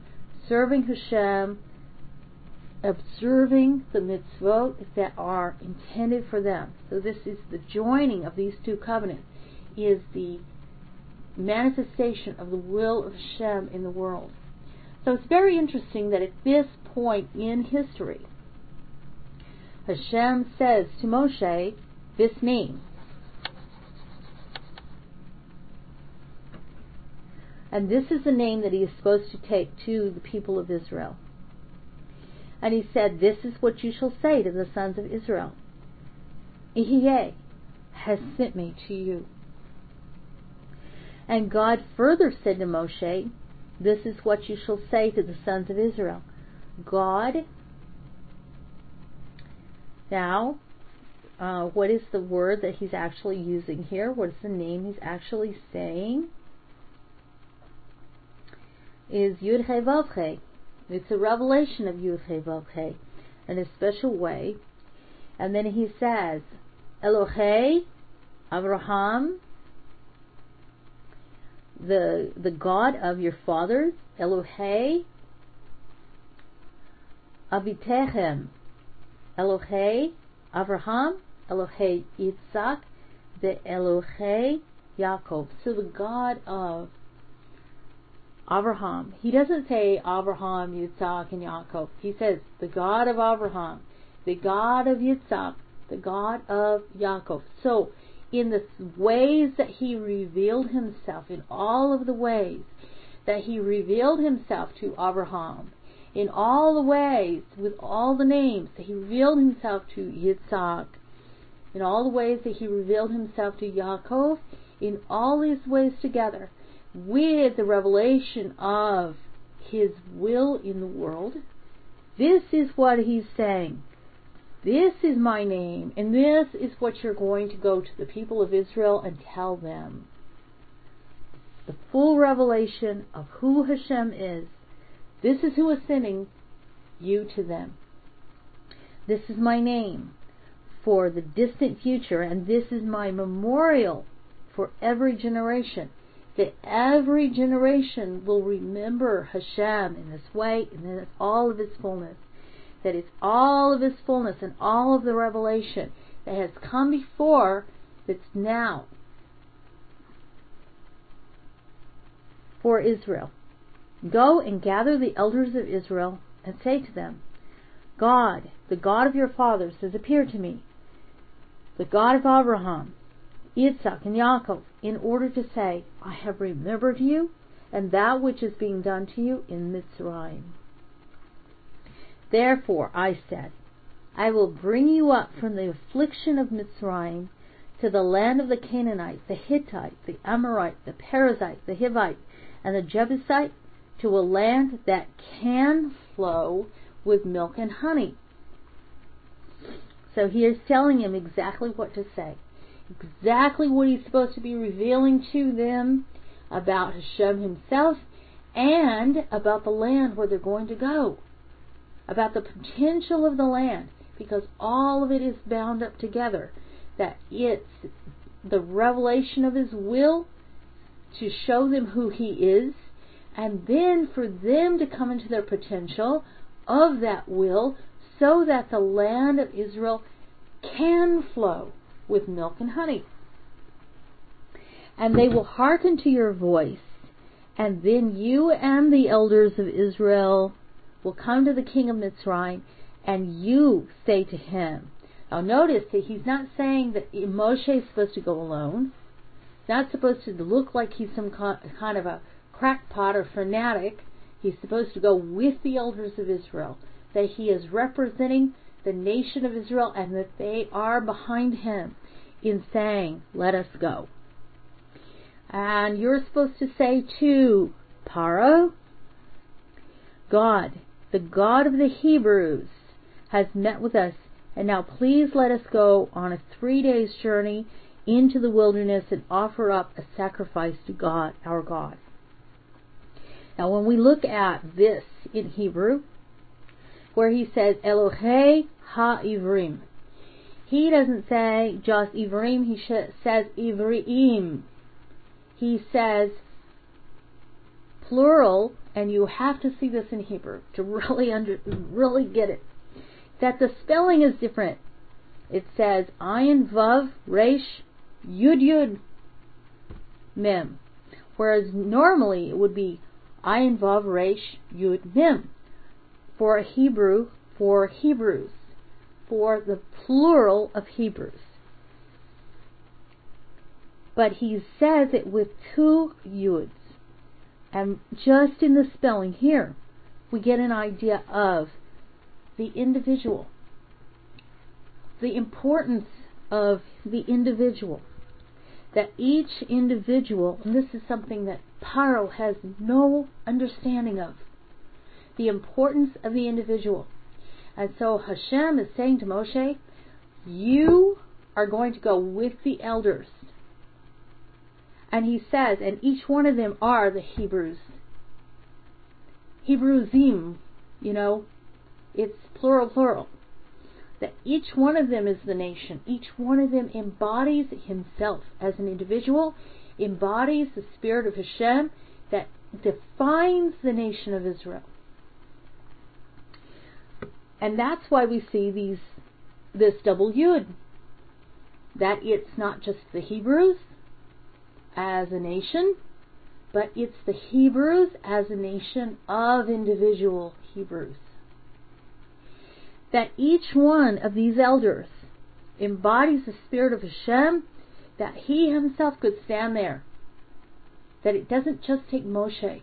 serving Hashem, observing the mitzvot that are intended for them. So this is the joining of these two covenants, is the manifestation of the will of Hashem in the world. So it's very interesting that at this point in history, Hashem says to Moshe this name. And this is the name that he is supposed to take to the people of Israel. And he said, This is what you shall say to the sons of Israel. Ihye has sent me to you. And God further said to Moshe, This is what you shall say to the sons of Israel. God, now, uh, what is the word that he's actually using here? What is the name he's actually saying? Is Yud It's a revelation of Yud He in a special way. And then he says, Elohei, Abraham, the the God of your fathers, Elohei, Avitechem, Elohei, Abraham, Elohei, Yitzhak, the Elohei, Yaakov. So the God of Abraham. He doesn't say Abraham, Yitzhak, and Yaakov. He says the God of Abraham, the God of Yitzhak, the God of Yaakov. So in the ways that he revealed himself, in all of the ways that he revealed himself to Abraham, in all the ways, with all the names that he revealed himself to Yitzhak, in all the ways that he revealed himself to Yaakov, in all these ways together, with the revelation of his will in the world, this is what he's saying. This is my name, and this is what you're going to go to the people of Israel and tell them. The full revelation of who Hashem is. This is who is sending you to them. This is my name for the distant future, and this is my memorial for every generation. That every generation will remember Hashem in this way and in all of its fullness that it's all of his fullness and all of the revelation that has come before that's now for Israel. Go and gather the elders of Israel and say to them, God, the God of your fathers, has appeared to me, the God of Abraham, Isaac, and Yaakov, in order to say, I have remembered you and that which is being done to you in Mitzrayim. Therefore I said, I will bring you up from the affliction of Mitzrayim to the land of the Canaanite, the Hittite, the Amorite, the Perizzite, the Hivite, and the Jebusite, to a land that can flow with milk and honey. So he is telling him exactly what to say, exactly what he's supposed to be revealing to them about Hashem himself and about the land where they're going to go about the potential of the land because all of it is bound up together. That it's the revelation of His will to show them who He is, and then for them to come into their potential of that will so that the land of Israel can flow with milk and honey. And they will hearken to your voice, and then you and the elders of Israel will come to the king of Mitzrayim, and you say to him. Now notice that he's not saying that Moshe is supposed to go alone. He's not supposed to look like he's some kind of a crackpot or fanatic. He's supposed to go with the elders of Israel. That he is representing the nation of Israel and that they are behind him in saying, Let us go. And you're supposed to say to Paro, God, the God of the Hebrews, has met with us, and now please let us go on a three days journey into the wilderness and offer up a sacrifice to God, our God. Now, when we look at this in Hebrew, where he says Elohei ha-ivrim, he doesn't say just Ivrim, he says Ivrim. He says plural and you have to see this in Hebrew to really under really get it. That the spelling is different. It says ayin vav resh yud yud mem, whereas normally it would be ayin vav resh yud mem for Hebrew for Hebrews for the plural of Hebrews. But he says it with two yuds and just in the spelling here, we get an idea of the individual, the importance of the individual. that each individual, and this is something that Paro has no understanding of, the importance of the individual. And so Hashem is saying to Moshe, You are going to go with the elders. And he says, and each one of them are the Hebrews. Hebrewzim, you know, it's plural, plural. That each one of them is the nation. Each one of them embodies himself as an individual, embodies the spirit of Hashem that defines the nation of Israel. And that's why we see these this double yud. That it's not just the Hebrews as a nation, but it's the Hebrews as a nation of individual Hebrews. That each one of these elders embodies the spirit of Hashem, that he himself could stand there. That it doesn't just take Moshe,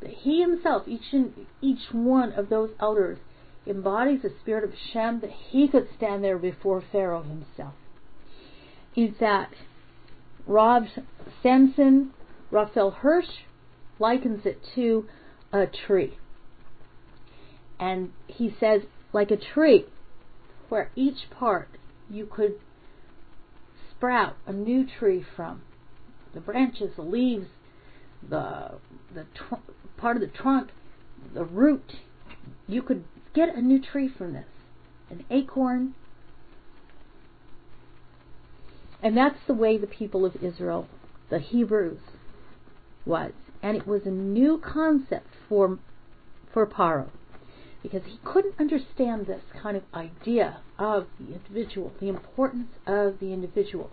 that he himself, each and each one of those elders, embodies the spirit of Hashem, that he could stand there before Pharaoh himself. In that Rav Samson Raphael Hirsch likens it to a tree. And he says, like a tree, where each part you could sprout a new tree from. The branches, the leaves, the the tr- part of the trunk, the root. You could get a new tree from this, an acorn. And that's the way the people of Israel, the Hebrews, was. And it was a new concept for, for Paro because he couldn't understand this kind of idea of the individual, the importance of the individual.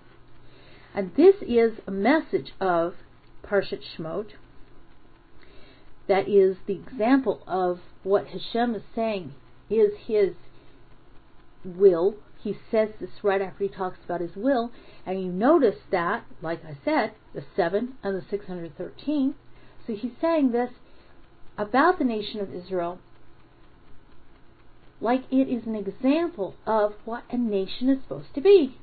And this is a message of Parshat Shemot that is the example of what Hashem is saying is his will he says this right after he talks about his will, and you notice that, like I said, the 7 and the 613. So he's saying this about the nation of Israel like it is an example of what a nation is supposed to be.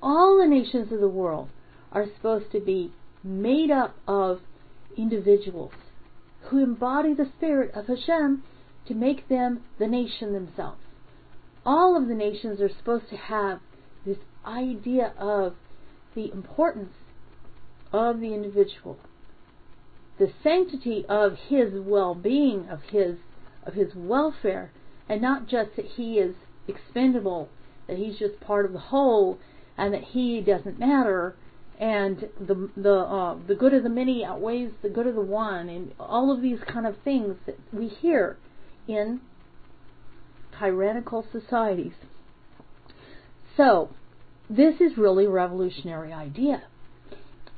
All the nations of the world are supposed to be made up of individuals who embody the spirit of Hashem to make them the nation themselves all of the nations are supposed to have this idea of the importance of the individual, the sanctity of his well-being, of his of his welfare, and not just that he is expendable, that he's just part of the whole, and that he doesn't matter, and the the uh, the good of the many outweighs the good of the one, and all of these kind of things that we hear in tyrannical societies. So, this is really a revolutionary idea.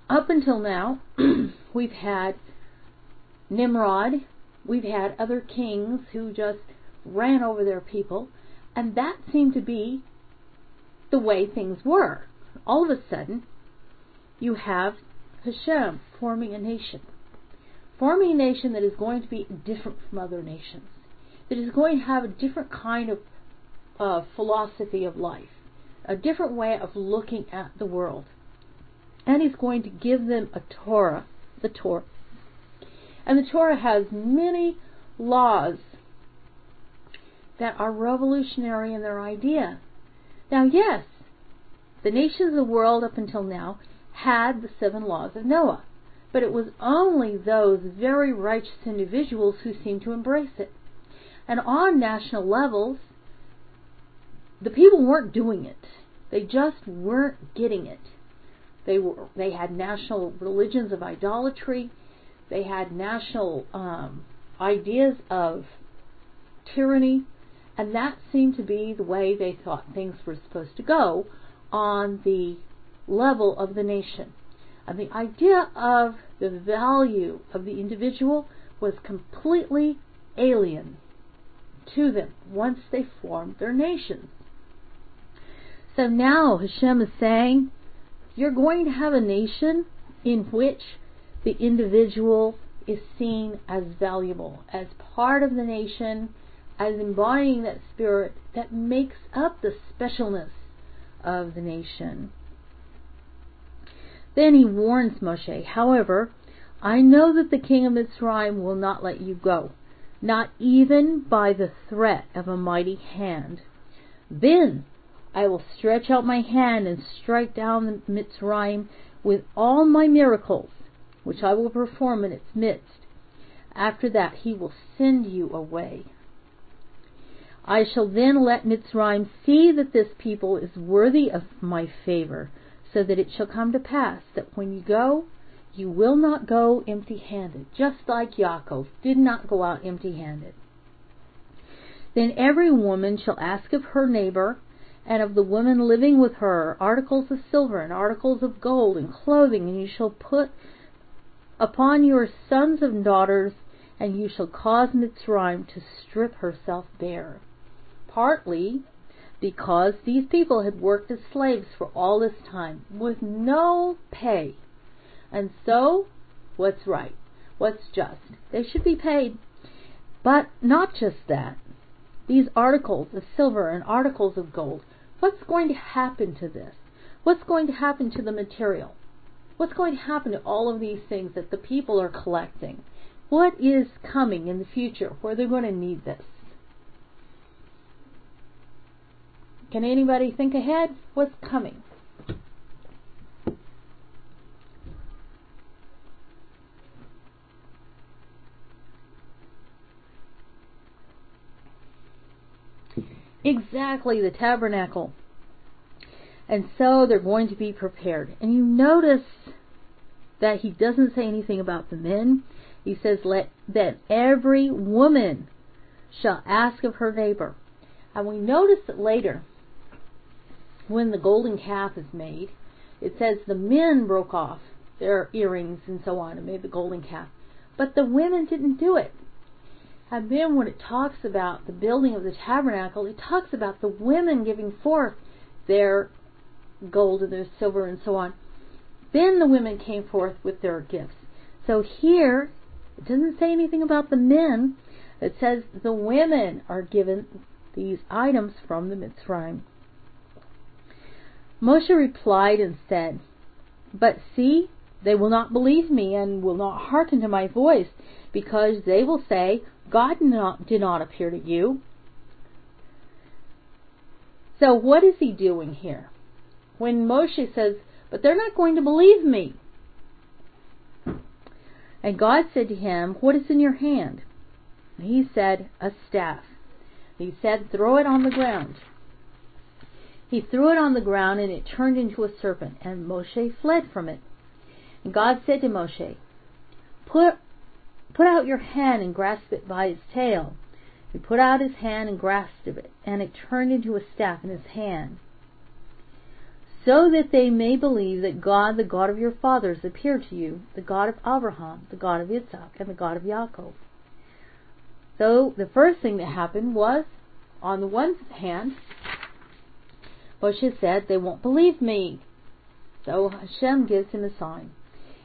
Up until now, we've had Nimrod, we've had other kings who just ran over their people, and that seemed to be the way things were. All of a sudden, you have Hashem forming a nation. Forming a nation that is going to be different from other nations that is going to have a different kind of uh, philosophy of life, a different way of looking at the world. And he's going to give them a Torah, the Torah. And the Torah has many laws that are revolutionary in their idea. Now, yes, the nations of the world up until now had the seven laws of Noah, but it was only those very righteous individuals who seemed to embrace it. And on national levels, the people weren't doing it. They just weren't getting it. They were they had national religions of idolatry. They had national um, ideas of tyranny, and that seemed to be the way they thought things were supposed to go on the level of the nation. And the idea of the value of the individual was completely alien to them once they formed their nations. So now Hashem is saying, you're going to have a nation in which the individual is seen as valuable, as part of the nation, as embodying that spirit that makes up the specialness of the nation. Then he warns Moshe, However, I know that the king of Mitzrayim will not let you go, not even by the threat of a mighty hand. Then I will stretch out my hand and strike down Mitzrayim with all my miracles, which I will perform in its midst. After that he will send you away. I shall then let Mitzrayim see that this people is worthy of my favor, so that it shall come to pass that when you go, you will not go empty handed, just like Yaakov did not go out empty handed. Then every woman shall ask of her neighbor and of the woman living with her articles of silver and articles of gold and clothing, and you shall put upon your sons and daughters, and you shall cause Mitzrayim to strip herself bare. Partly because these people had worked as slaves for all this time with no pay. And so, what's right? What's just? They should be paid. But not just that. These articles of silver and articles of gold, what's going to happen to this? What's going to happen to the material? What's going to happen to all of these things that the people are collecting? What is coming in the future where they're going to need this? Can anybody think ahead? What's coming? Exactly, the tabernacle. And so they're going to be prepared. And you notice that he doesn't say anything about the men. He says, Let that every woman shall ask of her neighbor. And we notice that later when the golden calf is made, it says the men broke off their earrings and so on and made the golden calf. But the women didn't do it. And then when it talks about the building of the tabernacle, it talks about the women giving forth their gold and their silver and so on. Then the women came forth with their gifts. So here, it doesn't say anything about the men. It says the women are given these items from the Mitzrayim. Moshe replied and said, But see, they will not believe me and will not hearken to my voice, because they will say, God did not, did not appear to you. So what is he doing here? When Moshe says, But they're not going to believe me. And God said to him, What is in your hand? And he said, A staff. He said, Throw it on the ground. He threw it on the ground, and it turned into a serpent, and Moshe fled from it. And God said to Moshe, Put, put out your hand and grasp it by its tail. He put out his hand and grasped it, and it turned into a staff in his hand. So that they may believe that God, the God of your fathers, appeared to you, the God of Abraham, the God of Isaac, and the God of Jacob. So the first thing that happened was, on the one hand, Moshe said, They won't believe me. So Hashem gives him a sign.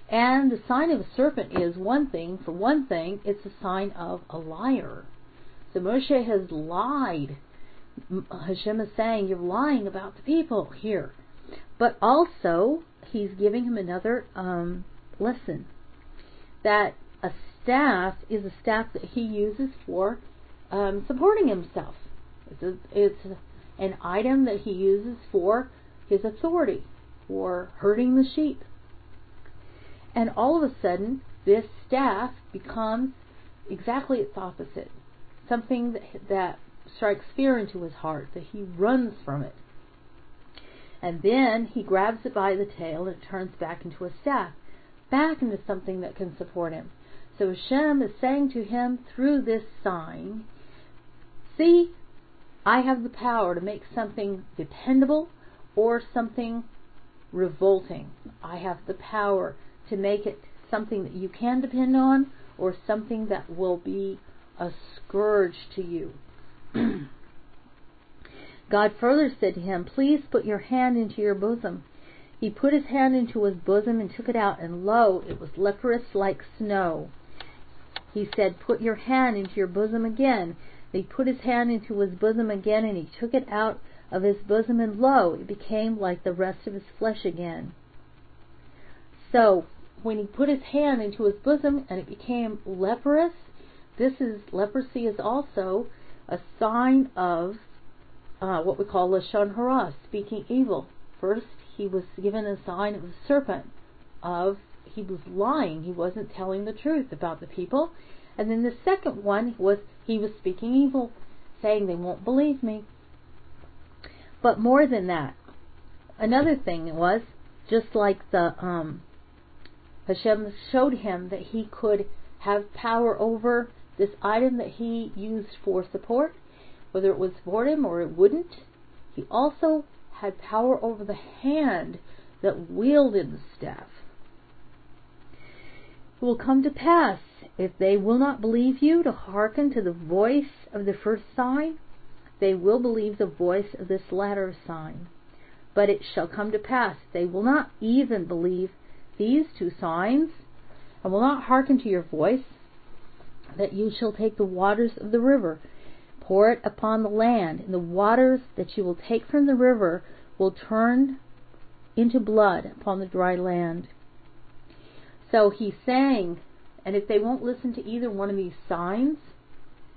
And the sign of a serpent is one thing. For one thing, it's a sign of a liar. So Moshe has lied. Hashem is saying, You're lying about the people here. But also, he's giving him another um, lesson that a staff is a staff that he uses for um, supporting himself. It's, a, it's an item that he uses for his authority, for herding the sheep. And all of a sudden, this staff becomes exactly its opposite something that, that strikes fear into his heart, that he runs from it. And then he grabs it by the tail and it turns back into a staff, back into something that can support him. So Hashem is saying to him through this sign, See, I have the power to make something dependable or something revolting. I have the power to make it something that you can depend on or something that will be a scourge to you. God further said to him, Please put your hand into your bosom. He put his hand into his bosom and took it out, and lo, it was leprous like snow. He said, Put your hand into your bosom again. He put his hand into his bosom again, and he took it out of his bosom, and lo, it became like the rest of his flesh again. So when he put his hand into his bosom and it became leprous, this is leprosy is also a sign of uh, what we call lashon hara, speaking evil. First, he was given a sign of a serpent, of he was lying, he wasn't telling the truth about the people. And then the second one was he was speaking evil, saying they won't believe me. But more than that, another thing was just like the um, Hashem showed him that he could have power over this item that he used for support, whether it would support him or it wouldn't. He also had power over the hand that wielded the staff. It will come to pass, if they will not believe you, to hearken to the voice of the first sign, they will believe the voice of this latter sign. But it shall come to pass, they will not even believe these two signs, and will not hearken to your voice, that you shall take the waters of the river, pour it upon the land, and the waters that you will take from the river will turn into blood upon the dry land. So he's saying, and if they won't listen to either one of these signs,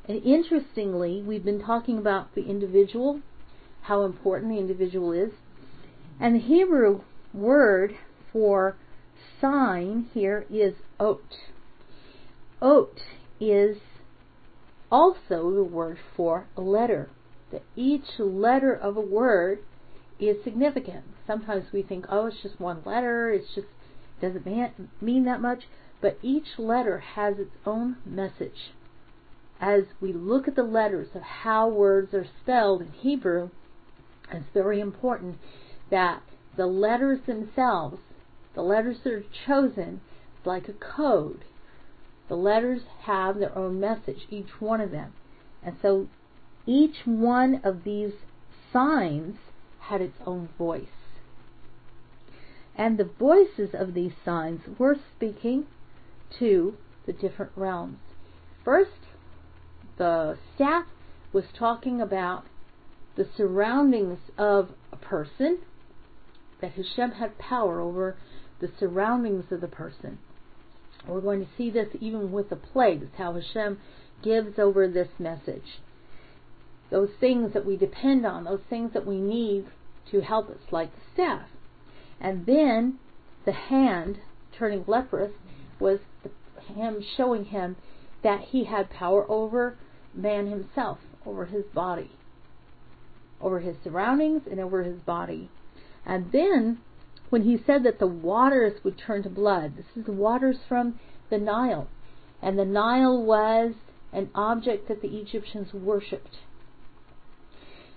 and interestingly, we've been talking about the individual, how important the individual is, and the Hebrew word for sign here is ot. Ot is also the word for a letter. That each letter of a word is significant. Sometimes we think, oh, it's just one letter, it's just doesn't mean that much, but each letter has its own message. As we look at the letters of how words are spelled in Hebrew, it's very important that the letters themselves, the letters that are chosen, like a code. The letters have their own message, each one of them. And so each one of these signs had its own voice. And the voices of these signs were speaking to the different realms. First, the staff was talking about the surroundings of a person, that Hashem had power over the surroundings of the person. We're going to see this even with the plagues, how Hashem gives over this message. Those things that we depend on, those things that we need to help us, like the staff. And then the hand turning leprous was him showing him that he had power over man himself, over his body, over his surroundings, and over his body. And then, when he said that the waters would turn to blood, this is the waters from the Nile. And the Nile was an object that the Egyptians worshipped.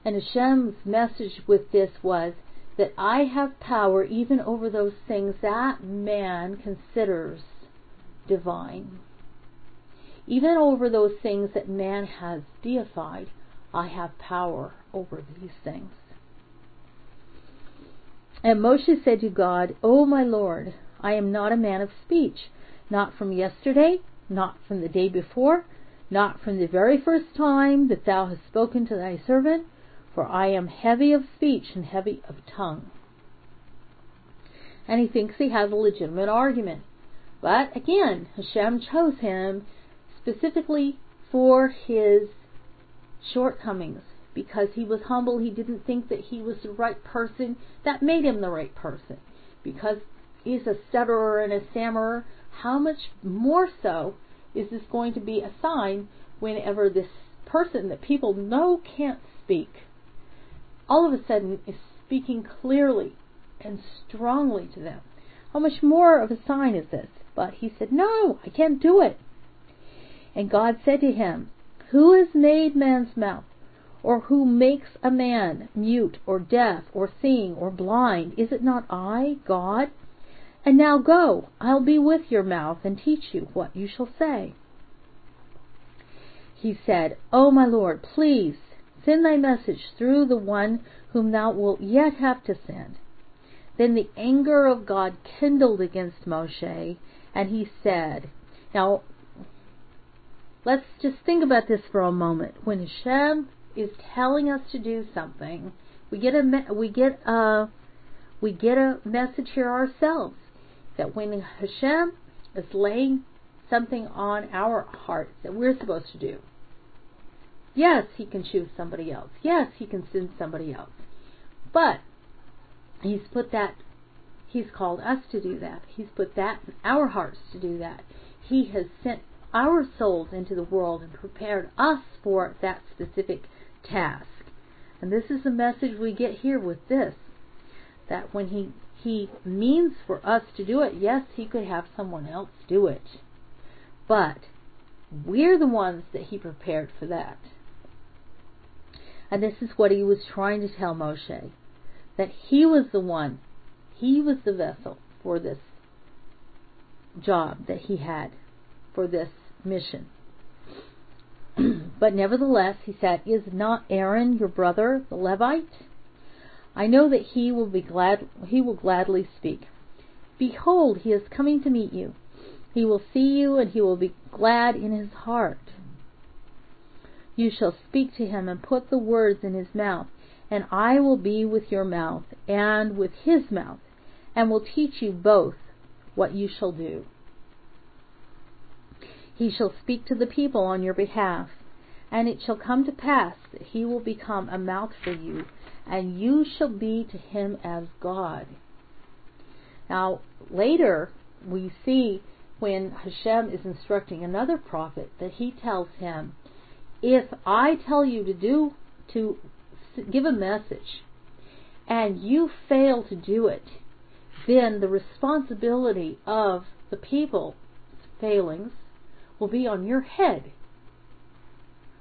And Hashem's message with this was that I have power even over those things that man considers divine. Even over those things that man has deified, I have power over these things. And Moshe said to God, O my Lord, I am not a man of speech, not from yesterday, not from the day before, not from the very first time that thou hast spoken to thy servant, for I am heavy of speech and heavy of tongue. And he thinks he has a legitimate argument. But again, Hashem chose him specifically for his shortcomings. Because he was humble, he didn't think that he was the right person. That made him the right person. Because he's a stutterer and a stammerer, how much more so is this going to be a sign whenever this person that people know can't speak all of a sudden is speaking clearly and strongly to them. How much more of a sign is this? But he said, No, I can't do it. And God said to him, Who has made man's mouth? Or who makes a man mute or deaf or seeing or blind? Is it not I, God? And now go, I'll be with your mouth and teach you what you shall say. He said, O my Lord, please Send thy message through the one whom thou wilt yet have to send. Then the anger of God kindled against Moshe, and he said, Now, let's just think about this for a moment. When Hashem is telling us to do something, we get a we get a we get a message here ourselves. that when Hashem is laying something on our hearts that we're supposed to do, yes, He can choose somebody else. Yes, He can send somebody else. But He's put that, He's called us to do that. He's put that in our hearts to do that. He has sent our souls into the world and prepared us for that specific task. And this is the message we get here with this that when he he means for us to do it, yes, he could have someone else do it. But we're the ones that he prepared for that. And this is what he was trying to tell Moshe that he was the one, he was the vessel for this job that he had, for this mission. but nevertheless, he said, Is not Aaron your brother, the Levite? I know that he will be glad he will gladly speak. Behold, he is coming to meet you. He will see you and he will be glad in his heart. You shall speak to him and put the words in his mouth, and I will be with your mouth and with his mouth, and will teach you both what you shall do. He shall speak to the people on your behalf, and it shall come to pass that he will become a mouth for you, and you shall be to him as God. Now, later we see when Hashem is instructing another prophet that he tells him, if I tell you to do, to give a message, and you fail to do it, then the responsibility of the people's failings will be on your head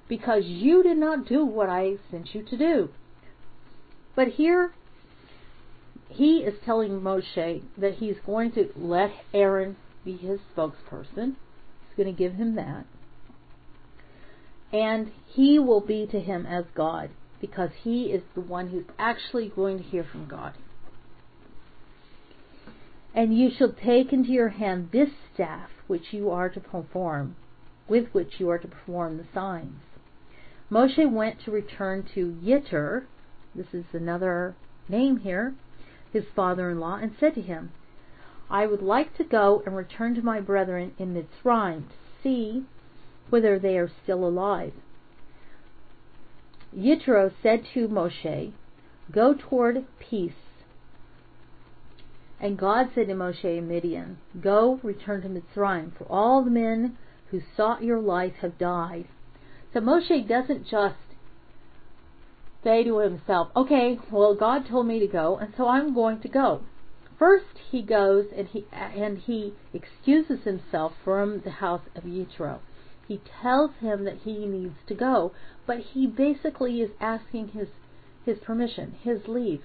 because you did not do what I sent you to do. But here, he is telling Moshe that he's going to let Aaron be his spokesperson. He's going to give him that. And he will be to him as God because he is the one who's actually going to hear from God. And you shall take into your hand this staff which you are to perform, with which you are to perform the signs. Moshe went to return to Yitro, this is another name here, his father in law, and said to him, I would like to go and return to my brethren in Mitzrayim to see whether they are still alive. Yitro said to Moshe, Go toward peace and God said to Moshe in Midian, Go, return to Mitzrayim, for all the men who sought your life have died. So Moshe doesn't just say to himself, Okay, well God told me to go, and so I'm going to go. First he goes and he and he excuses himself from the house of Yitro. He tells him that he needs to go, but he basically is asking his his permission, his leave.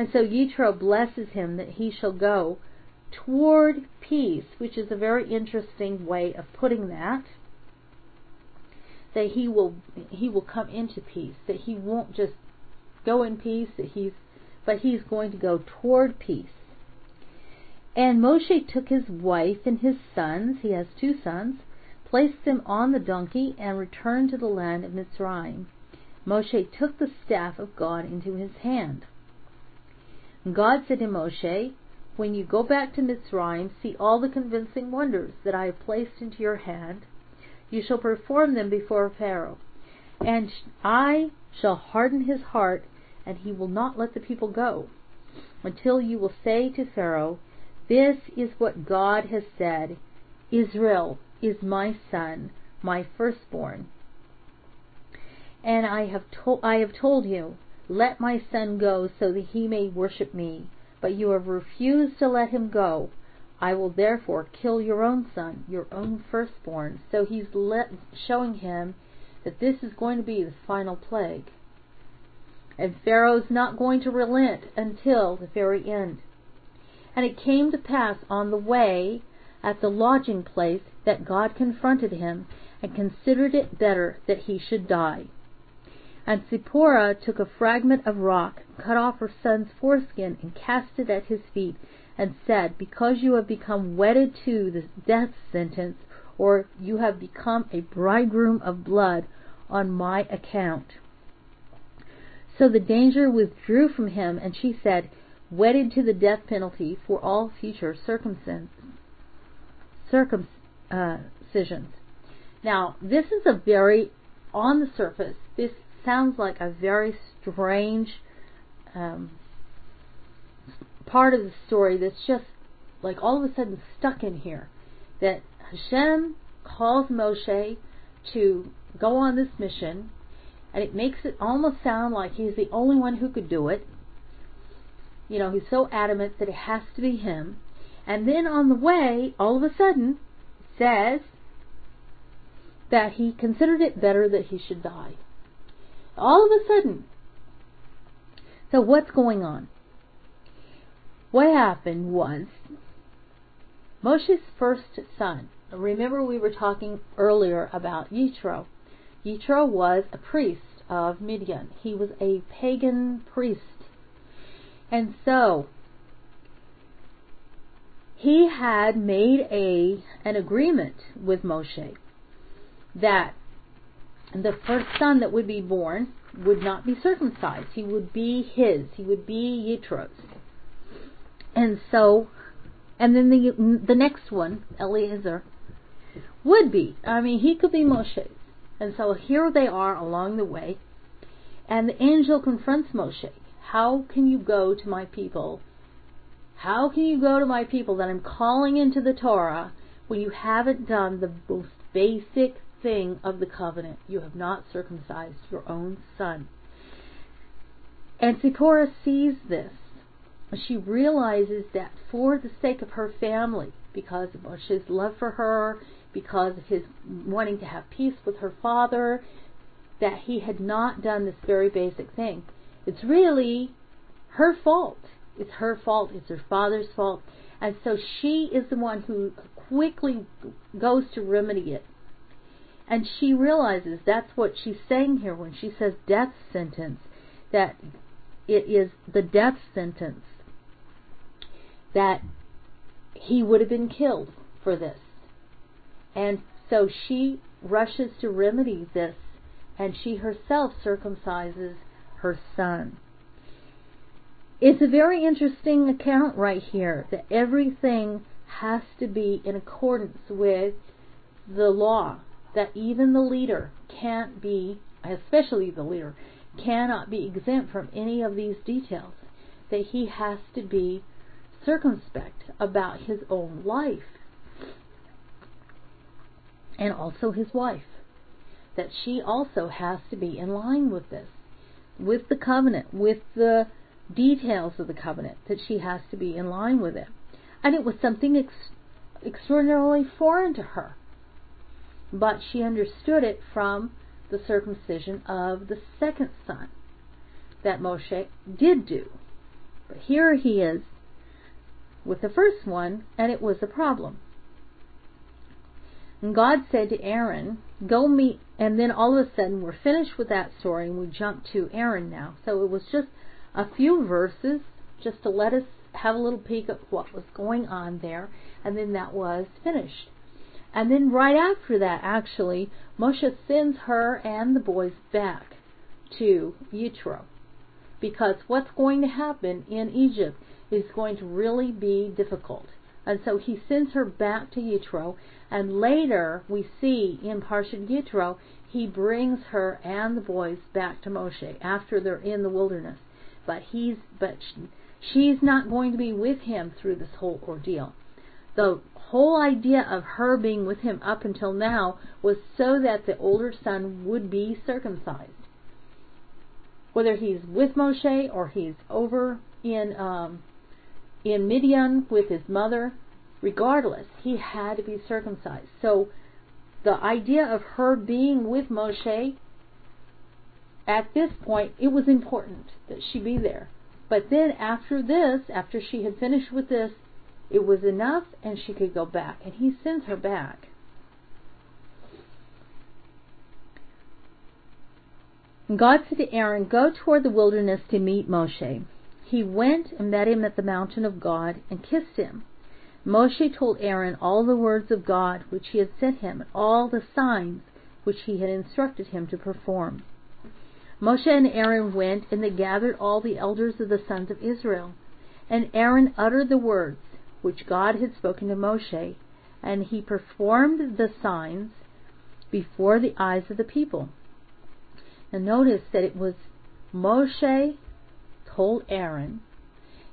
And so Yitro blesses him that he shall go toward peace, which is a very interesting way of putting that. That he will he will come into peace, that he won't just go in peace, that he's but he's going to go toward peace. And Moshe took his wife and his sons, he has two sons, placed them on the donkey, and returned to the land of Mitzrayim. Moshe took the staff of God into his hand. God said to Moshe, When you go back to Mitzrayim, see all the convincing wonders that I have placed into your hand. You shall perform them before Pharaoh. And I shall harden his heart, and he will not let the people go, until you will say to Pharaoh, This is what God has said Israel is my son, my firstborn. And I have, to- I have told you, let my son go so that he may worship me. But you have refused to let him go. I will therefore kill your own son, your own firstborn. So he's showing him that this is going to be the final plague. And Pharaoh's not going to relent until the very end. And it came to pass on the way at the lodging place that God confronted him and considered it better that he should die. And Zipporah took a fragment of rock, cut off her son's foreskin, and cast it at his feet, and said, Because you have become wedded to the death sentence, or you have become a bridegroom of blood on my account. So the danger withdrew from him, and she said, wedded to the death penalty for all future circumcisions. Uh, now, this is a very, on the surface, this sounds like a very strange um, part of the story that's just like all of a sudden stuck in here. That Hashem calls Moshe to go on this mission, and it makes it almost sound like he's the only one who could do it. You know, he's so adamant that it has to be him. And then on the way, all of a sudden, says that he considered it better that he should die. All of a sudden. So what's going on? What happened was Moshe's first son. Remember we were talking earlier about Yitro. Yitro was a priest of Midian. He was a pagan priest. And so he had made a an agreement with Moshe that the first son that would be born would not be circumcised. He would be his. He would be Yitro's. And so, and then the the next one, Eliezer, would be. I mean, he could be Moshe's. And so here they are along the way, and the angel confronts Moshe. How can you go to my people? How can you go to my people that I'm calling into the Torah when you haven't done the most basic thing of the covenant? You have not circumcised your own son. And Zipporah sees this. She realizes that for the sake of her family, because of Moshe's love for her, because of his wanting to have peace with her father, that he had not done this very basic thing. It's really her fault. It's her fault. It's her father's fault. And so she is the one who quickly goes to remedy it. And she realizes that's what she's saying here when she says death sentence, that it is the death sentence, that he would have been killed for this. And so she rushes to remedy this, and she herself circumcises her son. It's a very interesting account right here that everything has to be in accordance with the law, that even the leader can't be, especially the leader, cannot be exempt from any of these details, that he has to be circumspect about his own life and also his wife. That she also has to be in line with this, with the covenant, with the details of the covenant, that she has to be in line with it. And it was something ex- extraordinarily foreign to her. But she understood it from the circumcision of the second son that Moshe did do. But here he is with the first one, and it was a problem. And God said to Aaron, Go meet, and then all of a sudden we're finished with that story and we jump to Aaron now. So it was just a few verses just to let us have a little peek at what was going on there, and then that was finished. And then right after that, actually, Moshe sends her and the boys back to Yitro. Because what's going to happen in Egypt is going to really be difficult. And so he sends her back to Yitro, and later we see in Parshat Yitro, he brings her and the boys back to Moshe after they're in the wilderness. But he's but she's not going to be with him through this whole ordeal. The whole idea of her being with him up until now was so that the older son would be circumcised. Whether he's with Moshe or he's over in um, in Midian with his mother, regardless, he had to be circumcised. So the idea of her being with Moshe at this point, it was important that she be there. But then after this, after she had finished with this, it was enough and she could go back. And he sends her back. God said to Aaron, Go toward the wilderness to meet Moshe. He went and met him at the mountain of God and kissed him. Moshe told Aaron all the words of God which he had sent him, and all the signs which he had instructed him to perform. Moshe and Aaron went, and they gathered all the elders of the sons of Israel. And Aaron uttered the words which God had spoken to Moshe, and he performed the signs before the eyes of the people. And notice that it was Moshe told Aaron,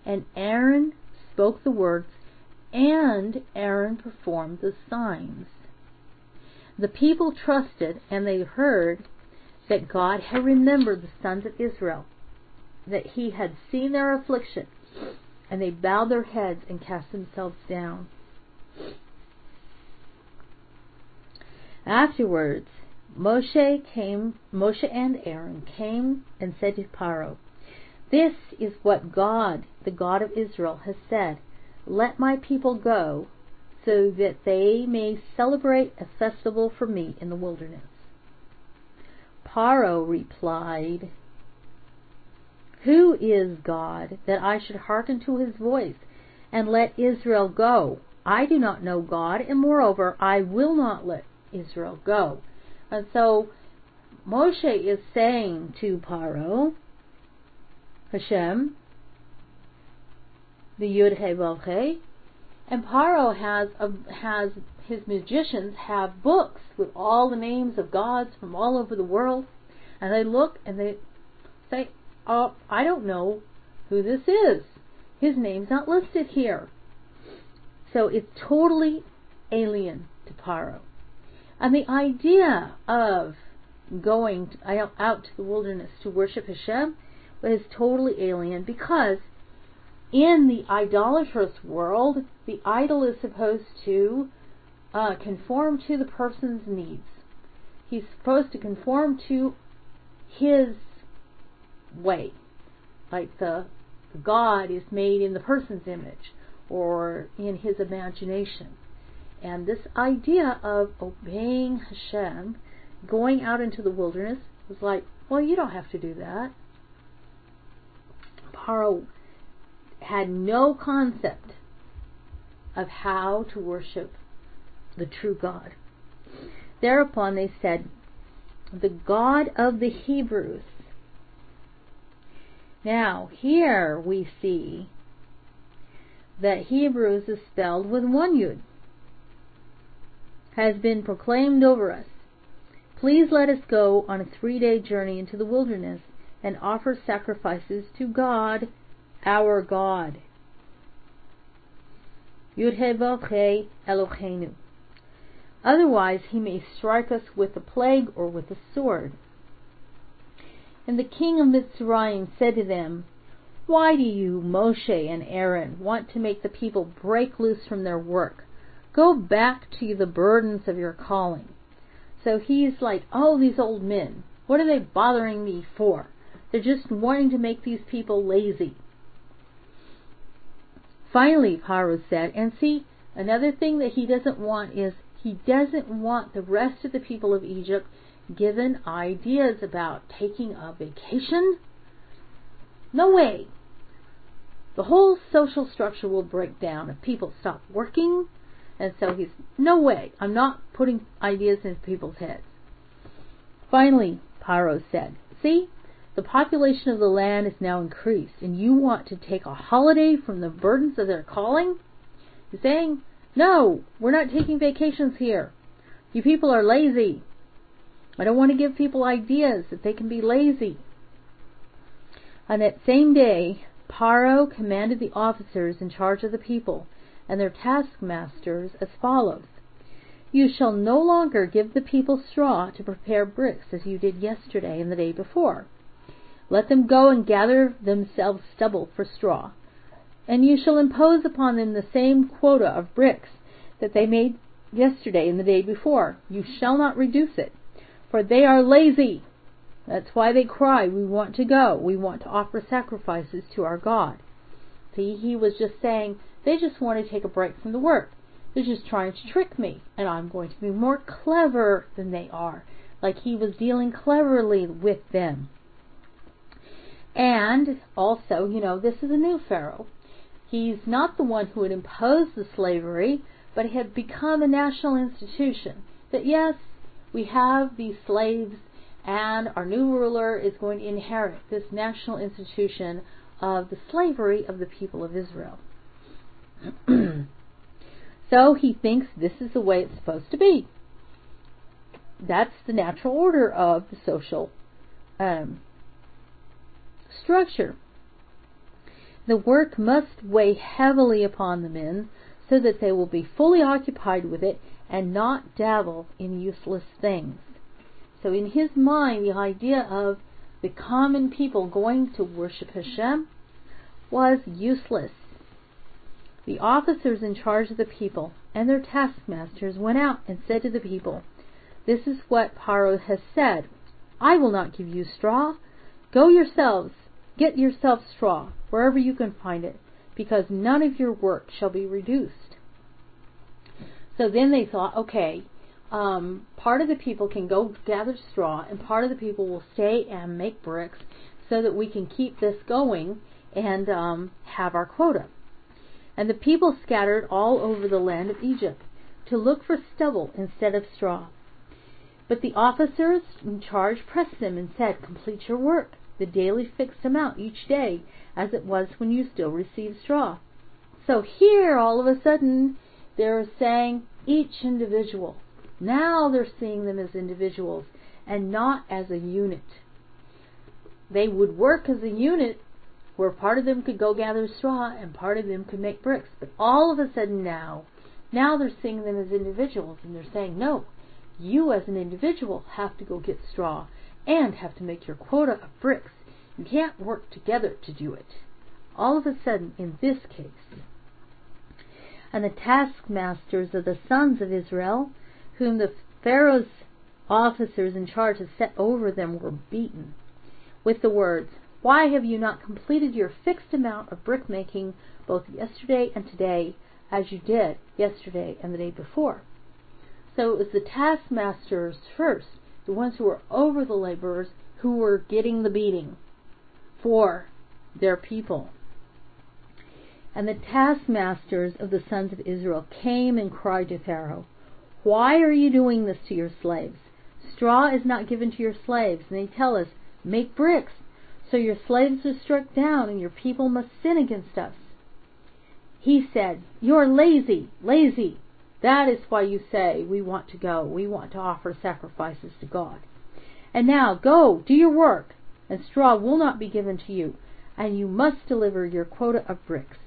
and Aaron spoke the words, and Aaron performed the signs. The people trusted, and they heard that God had remembered the sons of Israel, that he had seen their affliction, and they bowed their heads and cast themselves down. Afterwards, Moshe came, Moshe and Aaron came and said to Paro, This is what God, the God of Israel, has said. Let my people go, so that they may celebrate a festival for me in the wilderness. Paro replied, Who is God that I should hearken to his voice and let Israel go? I do not know God, and moreover, I will not let Israel go. And so Moshe is saying to Paro, Hashem, the Yud He Vav He, and Paro has a, has his magicians have books with all the names of gods from all over the world, and they look and they say, "Oh, I don't know who this is. His name's not listed here." So it's totally alien to Paro. And the idea of going out to the wilderness to worship Hashem is totally alien because in the idolatrous world, the idol is supposed to uh, conform to the person's needs. He's supposed to conform to his way. Like the, the God is made in the person's image or in his imagination. And this idea of obeying Hashem, going out into the wilderness, was like, well, you don't have to do that. Paro had no concept of how to worship the true God. Thereupon they said, The God of the Hebrews. Now, here we see that Hebrews is spelled with one yud has been proclaimed over us. Please let us go on a three day journey into the wilderness and offer sacrifices to God, our God. Yudhe Eloheinu. Otherwise, he may strike us with a plague or with a sword. And the king of Mitzrayim said to them, Why do you, Moshe and Aaron, want to make the people break loose from their work? Go back to the burdens of your calling. So he's like, oh, these old men, what are they bothering me for? They're just wanting to make these people lazy. Finally, Paro said, and see, another thing that he doesn't want is he doesn't want the rest of the people of Egypt given ideas about taking a vacation. No way. The whole social structure will break down if people stop working and so he's, no way, I'm not putting ideas into people's heads. Finally, Paro said, See, the population of the land is now increased, and you want to take a holiday from the burdens of their calling? He's saying, No, we're not taking vacations here. You people are lazy. I don't want to give people ideas that they can be lazy. On that same day, Paro commanded the officers in charge of the people and their taskmasters as follows You shall no longer give the people straw to prepare bricks as you did yesterday and the day before. Let them go and gather themselves stubble for straw. And you shall impose upon them the same quota of bricks that they made yesterday and the day before. You shall not reduce it, for they are lazy. That's why they cry, We want to go. We want to offer sacrifices to our God. See, he was just saying, they just want to take a break from the work. They're just trying to trick me, and I'm going to be more clever than they are. Like he was dealing cleverly with them. And also, you know, this is a new Pharaoh. He's not the one who had imposed the slavery, but it had become a national institution. That yes, we have these slaves, and our new ruler is going to inherit this national institution of the slavery of the people of Israel. so he thinks this is the way it's supposed to be. That's the natural order of the social um, structure. The work must weigh heavily upon the men so that they will be fully occupied with it and not dabble in useless things. So, in his mind, the idea of the common people going to worship Hashem was useless. The officers in charge of the people and their taskmasters went out and said to the people, This is what Paro has said. I will not give you straw. Go yourselves, get yourselves straw, wherever you can find it, because none of your work shall be reduced. So then they thought, okay, um, part of the people can go gather straw, and part of the people will stay and make bricks so that we can keep this going and um, have our quota. And the people scattered all over the land of Egypt to look for stubble instead of straw. But the officers in charge pressed them and said, Complete your work, the daily fixed amount each day, as it was when you still received straw. So here, all of a sudden, they're saying each individual. Now they're seeing them as individuals and not as a unit. They would work as a unit where part of them could go gather straw and part of them could make bricks. But all of a sudden now, now they're seeing them as individuals and they're saying, no, you as an individual have to go get straw and have to make your quota of bricks. You can't work together to do it. All of a sudden, in this case, and the taskmasters of the sons of Israel, whom the Pharaoh's officers in charge had set over them, were beaten with the words, why have you not completed your fixed amount of brickmaking both yesterday and today, as you did yesterday and the day before? So it was the taskmasters first, the ones who were over the laborers, who were getting the beating for their people. And the taskmasters of the sons of Israel came and cried to Pharaoh, Why are you doing this to your slaves? Straw is not given to your slaves. And they tell us, Make bricks so your slaves are struck down, and your people must sin against us. He said, You're lazy, lazy. That is why you say, We want to go. We want to offer sacrifices to God. And now go, do your work, and straw will not be given to you, and you must deliver your quota of bricks.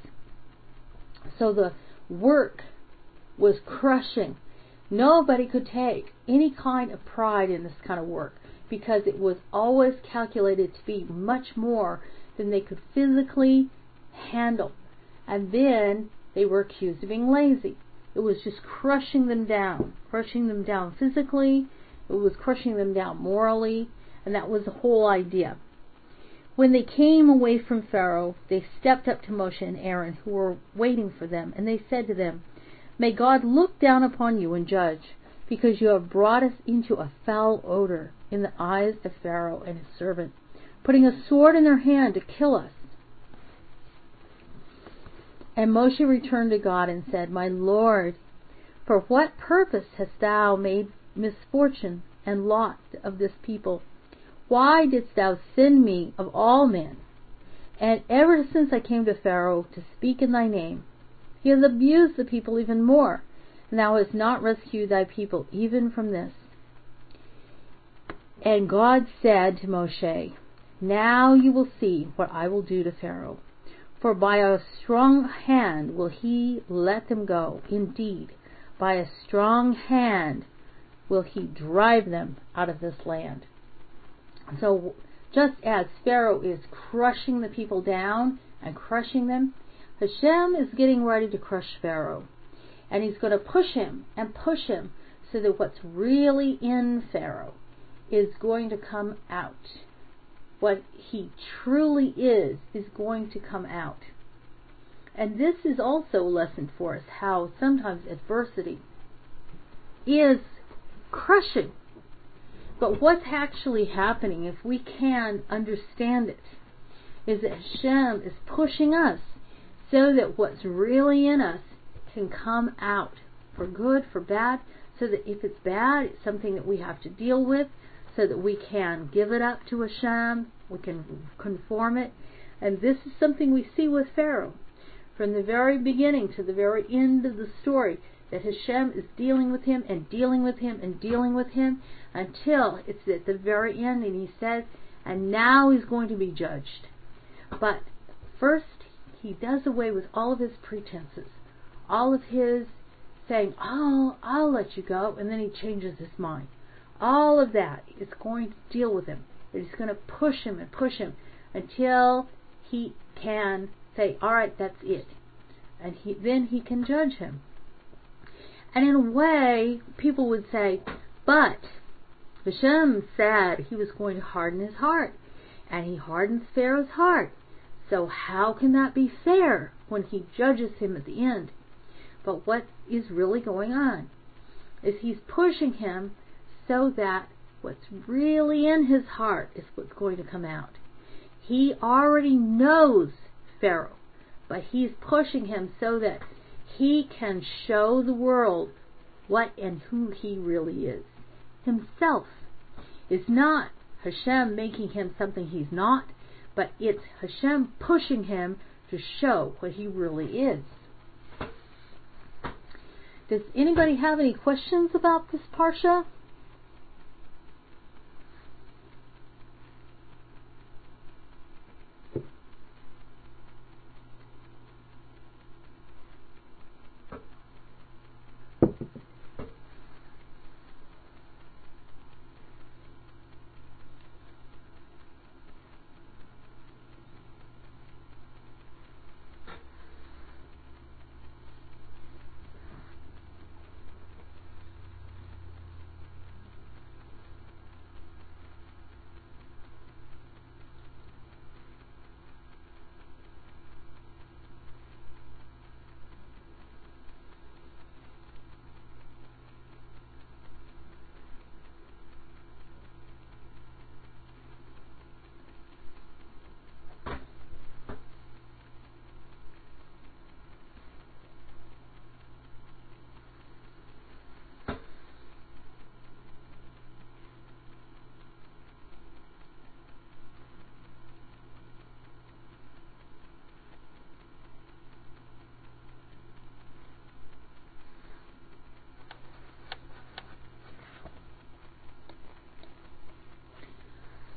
So the work was crushing. Nobody could take any kind of pride in this kind of work because it was always calculated to be much more than they could physically handle. And then they were accused of being lazy. It was just crushing them down, crushing them down physically, it was crushing them down morally, and that was the whole idea. When they came away from Pharaoh, they stepped up to Moshe and Aaron, who were waiting for them, and they said to them, May God look down upon you and judge, because you have brought us into a foul odor in the eyes of Pharaoh and his servant, putting a sword in their hand to kill us. And Moshe returned to God and said, My Lord, for what purpose hast thou made misfortune and lot of this people? Why didst thou send me of all men? And ever since I came to Pharaoh to speak in thy name, he has abused the people even more, and thou hast not rescued thy people even from this. And God said to Moshe, Now you will see what I will do to Pharaoh. For by a strong hand will he let them go. Indeed, by a strong hand will he drive them out of this land. So, just as Pharaoh is crushing the people down and crushing them, Hashem is getting ready to crush Pharaoh. And he's going to push him and push him so that what's really in Pharaoh is going to come out. What he truly is, is going to come out. And this is also a lesson for us how sometimes adversity is crushing. But what's actually happening, if we can understand it, is that Hashem is pushing us so that what's really in us can come out for good, for bad, so that if it's bad, it's something that we have to deal with, so that we can give it up to Hashem, we can conform it, And this is something we see with Pharaoh. From the very beginning to the very end of the story, that Hashem is dealing with him and dealing with him and dealing with him until it's at the very end and he says, and now he's going to be judged. But first, he does away with all of his pretenses, all of his saying, "Oh, I'll let you go," and then he changes his mind. All of that is going to deal with him. It's going to push him and push him until he can say, "All right, that's it," and he, then he can judge him. And in a way, people would say, "But Hashem said he was going to harden his heart, and he hardens Pharaoh's heart. So how can that be fair when he judges him at the end?" But what is really going on is he's pushing him so that what's really in his heart is what's going to come out. He already knows Pharaoh, but he's pushing him so that he can show the world what and who he really is. Himself. It's not Hashem making him something he's not, but it's Hashem pushing him to show what he really is. Does anybody have any questions about this parsha?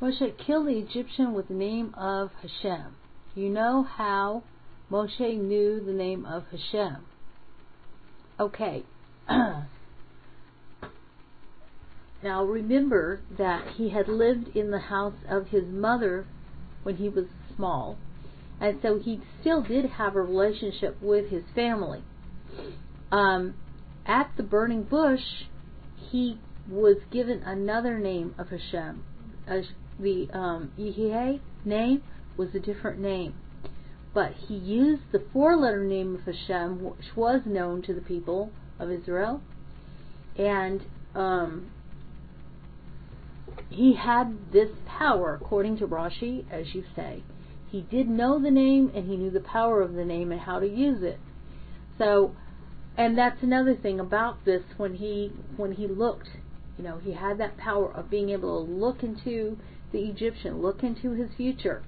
Moshe killed the Egyptian with the name of Hashem. You know how Moshe knew the name of Hashem. Okay. now remember that he had lived in the house of his mother when he was small, and so he still did have a relationship with his family. Um, at the burning bush, he was given another name of Hashem, the um, name was a different name. But he used the four letter name of Hashem, which was known to the people of Israel. And um, he had this power, according to Rashi, as you say. He did know the name and he knew the power of the name and how to use it. So, and that's another thing about this when he when he looked, you know, he had that power of being able to look into the Egyptian, look into his future.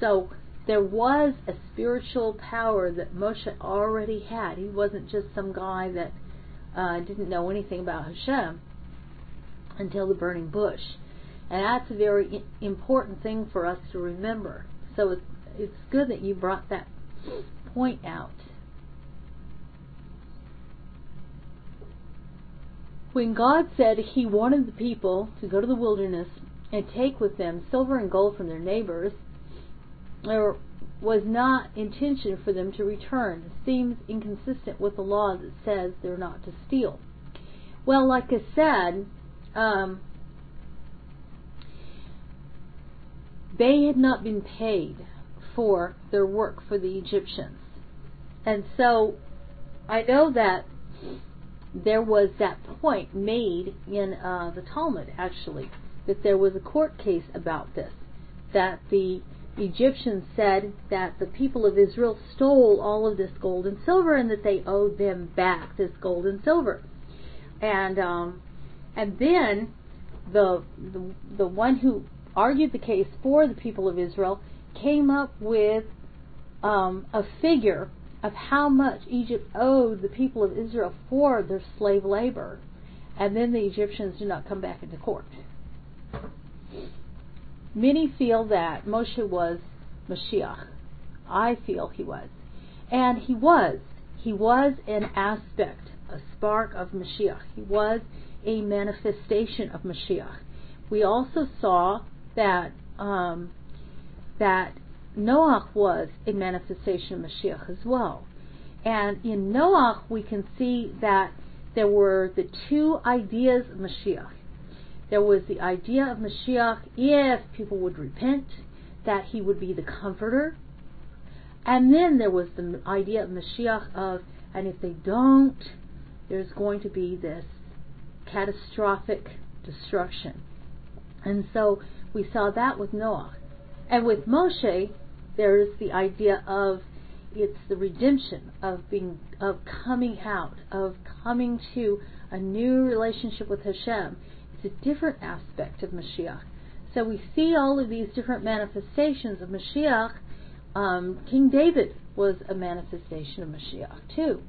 So there was a spiritual power that Moshe already had. He wasn't just some guy that uh, didn't know anything about Hashem until the burning bush. And that's a very important thing for us to remember. So it's, it's good that you brought that point out. When God said He wanted the people to go to the wilderness and take with them silver and gold from their neighbors, there was not intention for them to return. It seems inconsistent with the law that says they're not to steal. Well, like I said, um, they had not been paid for their work for the Egyptians. And so I know that there was that point made in uh, the Talmud, actually, that there was a court case about this, that the Egyptians said that the people of Israel stole all of this gold and silver and that they owed them back this gold and silver. And um, and then the, the the one who argued the case for the people of Israel came up with um, a figure of how much Egypt owed the people of Israel for their slave labor, and then the Egyptians did not come back into court. Many feel that Moshe was Mashiach. I feel he was. And he was. He was an aspect, a spark of Mashiach. He was a manifestation of Mashiach. We also saw that um, that Noach was a manifestation of Mashiach as well. And in Noach, we can see that there were the two ideas of Mashiach. There was the idea of Mashiach if people would repent, that he would be the comforter. And then there was the idea of Mashiach of, and if they don't, there's going to be this catastrophic destruction. And so we saw that with Noah. And with Moshe, there's the idea of it's the redemption of being of coming out, of coming to a new relationship with Hashem. It's a different aspect of Mashiach. So we see all of these different manifestations of Mashiach. Um, King David was a manifestation of Mashiach too.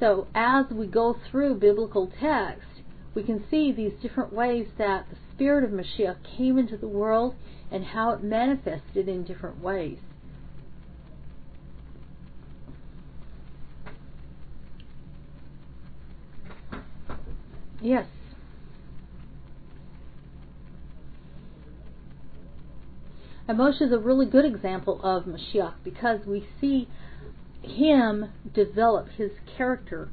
So as we go through biblical text, we can see these different ways that the Spirit of Mashiach came into the world and how it manifested in different ways. Yes. And Moshe is a really good example of Mashiach because we see him develop his character,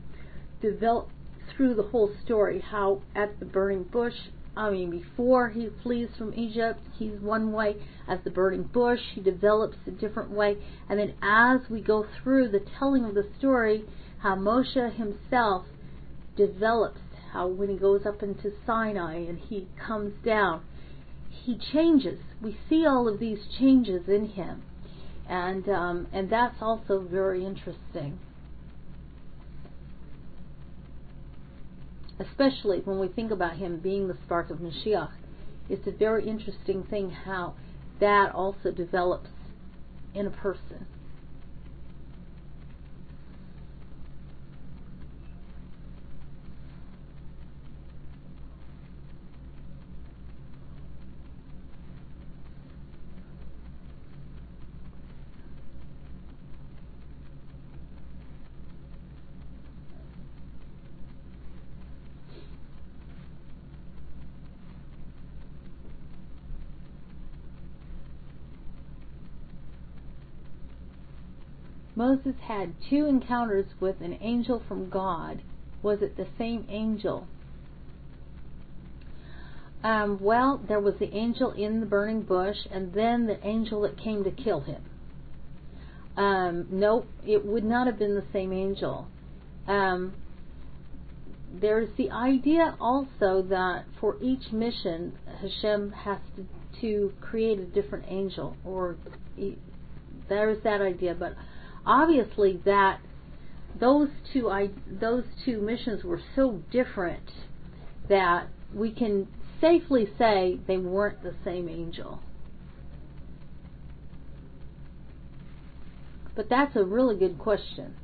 develop through the whole story how at the burning bush I mean, before he flees from Egypt, he's one way. At the burning bush, he develops a different way. And then as we go through the telling of the story, how Moshe himself develops, how when he goes up into Sinai and he comes down, he changes. We see all of these changes in him. And, um, and that's also very interesting. especially when we think about him being the spark of Mashiach. It's a very interesting thing how that also develops in a person. Moses had two encounters with an angel from God. Was it the same angel? Um, well, there was the angel in the burning bush, and then the angel that came to kill him. Um, nope, it would not have been the same angel. Um, there's the idea also that for each mission, Hashem has to, to create a different angel, or there's that idea, but obviously that those two I, those two missions were so different that we can safely say they weren't the same angel. But that's a really good question.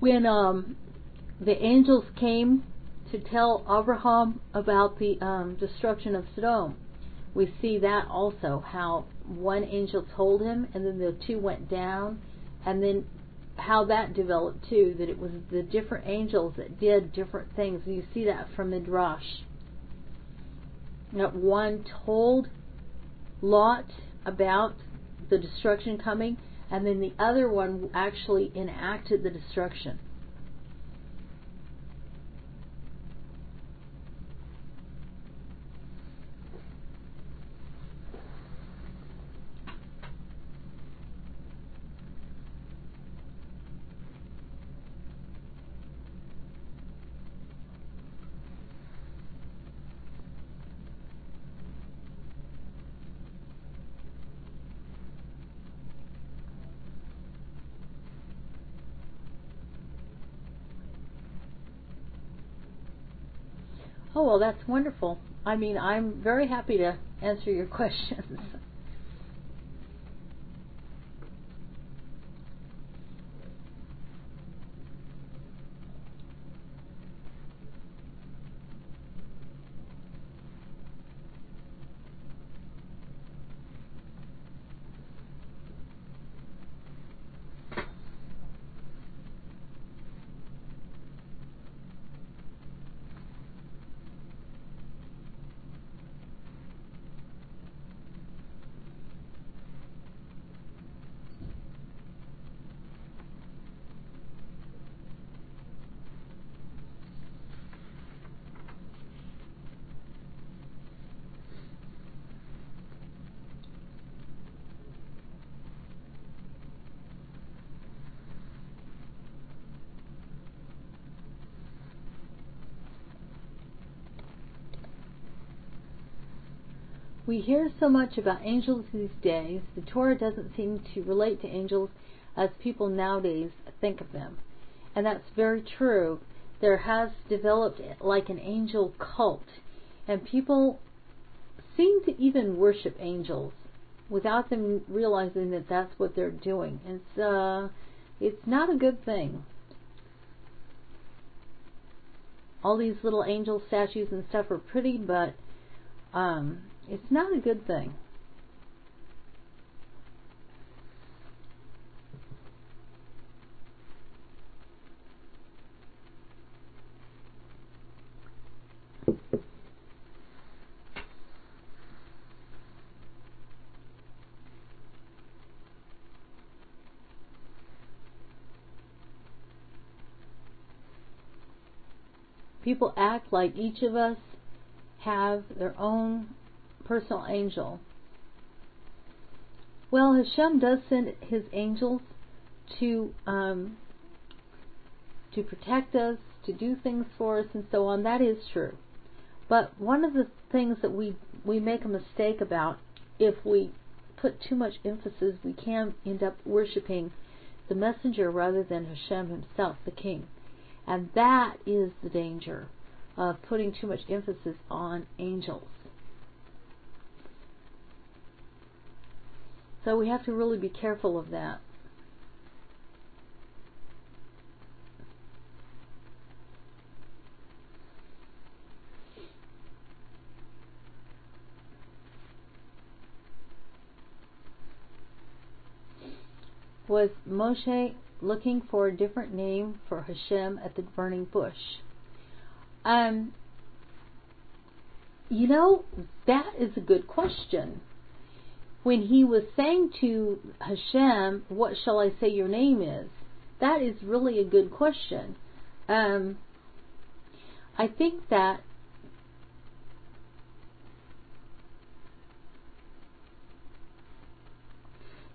When um, the angels came to tell Abraham about the um, destruction of Sodom, we see that also how one angel told him and then the two went down and then how that developed too that it was the different angels that did different things. And you see that from midrash. That one told Lot about the destruction coming and then the other one actually enacted the destruction Oh, well, that's wonderful. I mean, I'm very happy to answer your questions. We hear so much about angels these days. The Torah doesn't seem to relate to angels as people nowadays think of them. And that's very true. There has developed like an angel cult, and people seem to even worship angels without them realizing that that's what they're doing. It's uh, it's not a good thing. All these little angel statues and stuff are pretty, but um, it's not a good thing. People act like each of us have their own personal angel. Well, Hashem does send his angels to um, to protect us, to do things for us, and so on. That is true. But one of the things that we we make a mistake about, if we put too much emphasis, we can end up worshiping the messenger rather than Hashem himself, the king. And that is the danger of putting too much emphasis on angels. So we have to really be careful of that. Was Moshe looking for a different name for Hashem at the burning bush? Um, you know, that is a good question when he was saying to Hashem, What shall I say your name is? That is really a good question. Um, I think that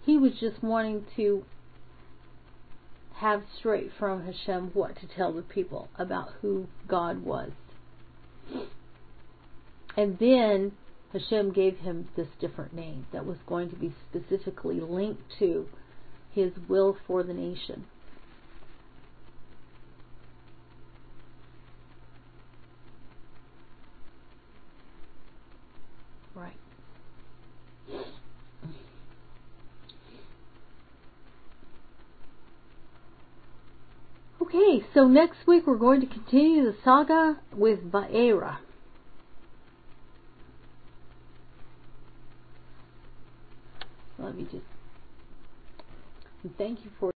he was just wanting to have straight from Hashem what to tell the people about who God was. And then Hashem gave him this different name that was going to be specifically linked to his will for the nation. Right. Okay, so next week we're going to continue the saga with Va'era. Let me just thank you for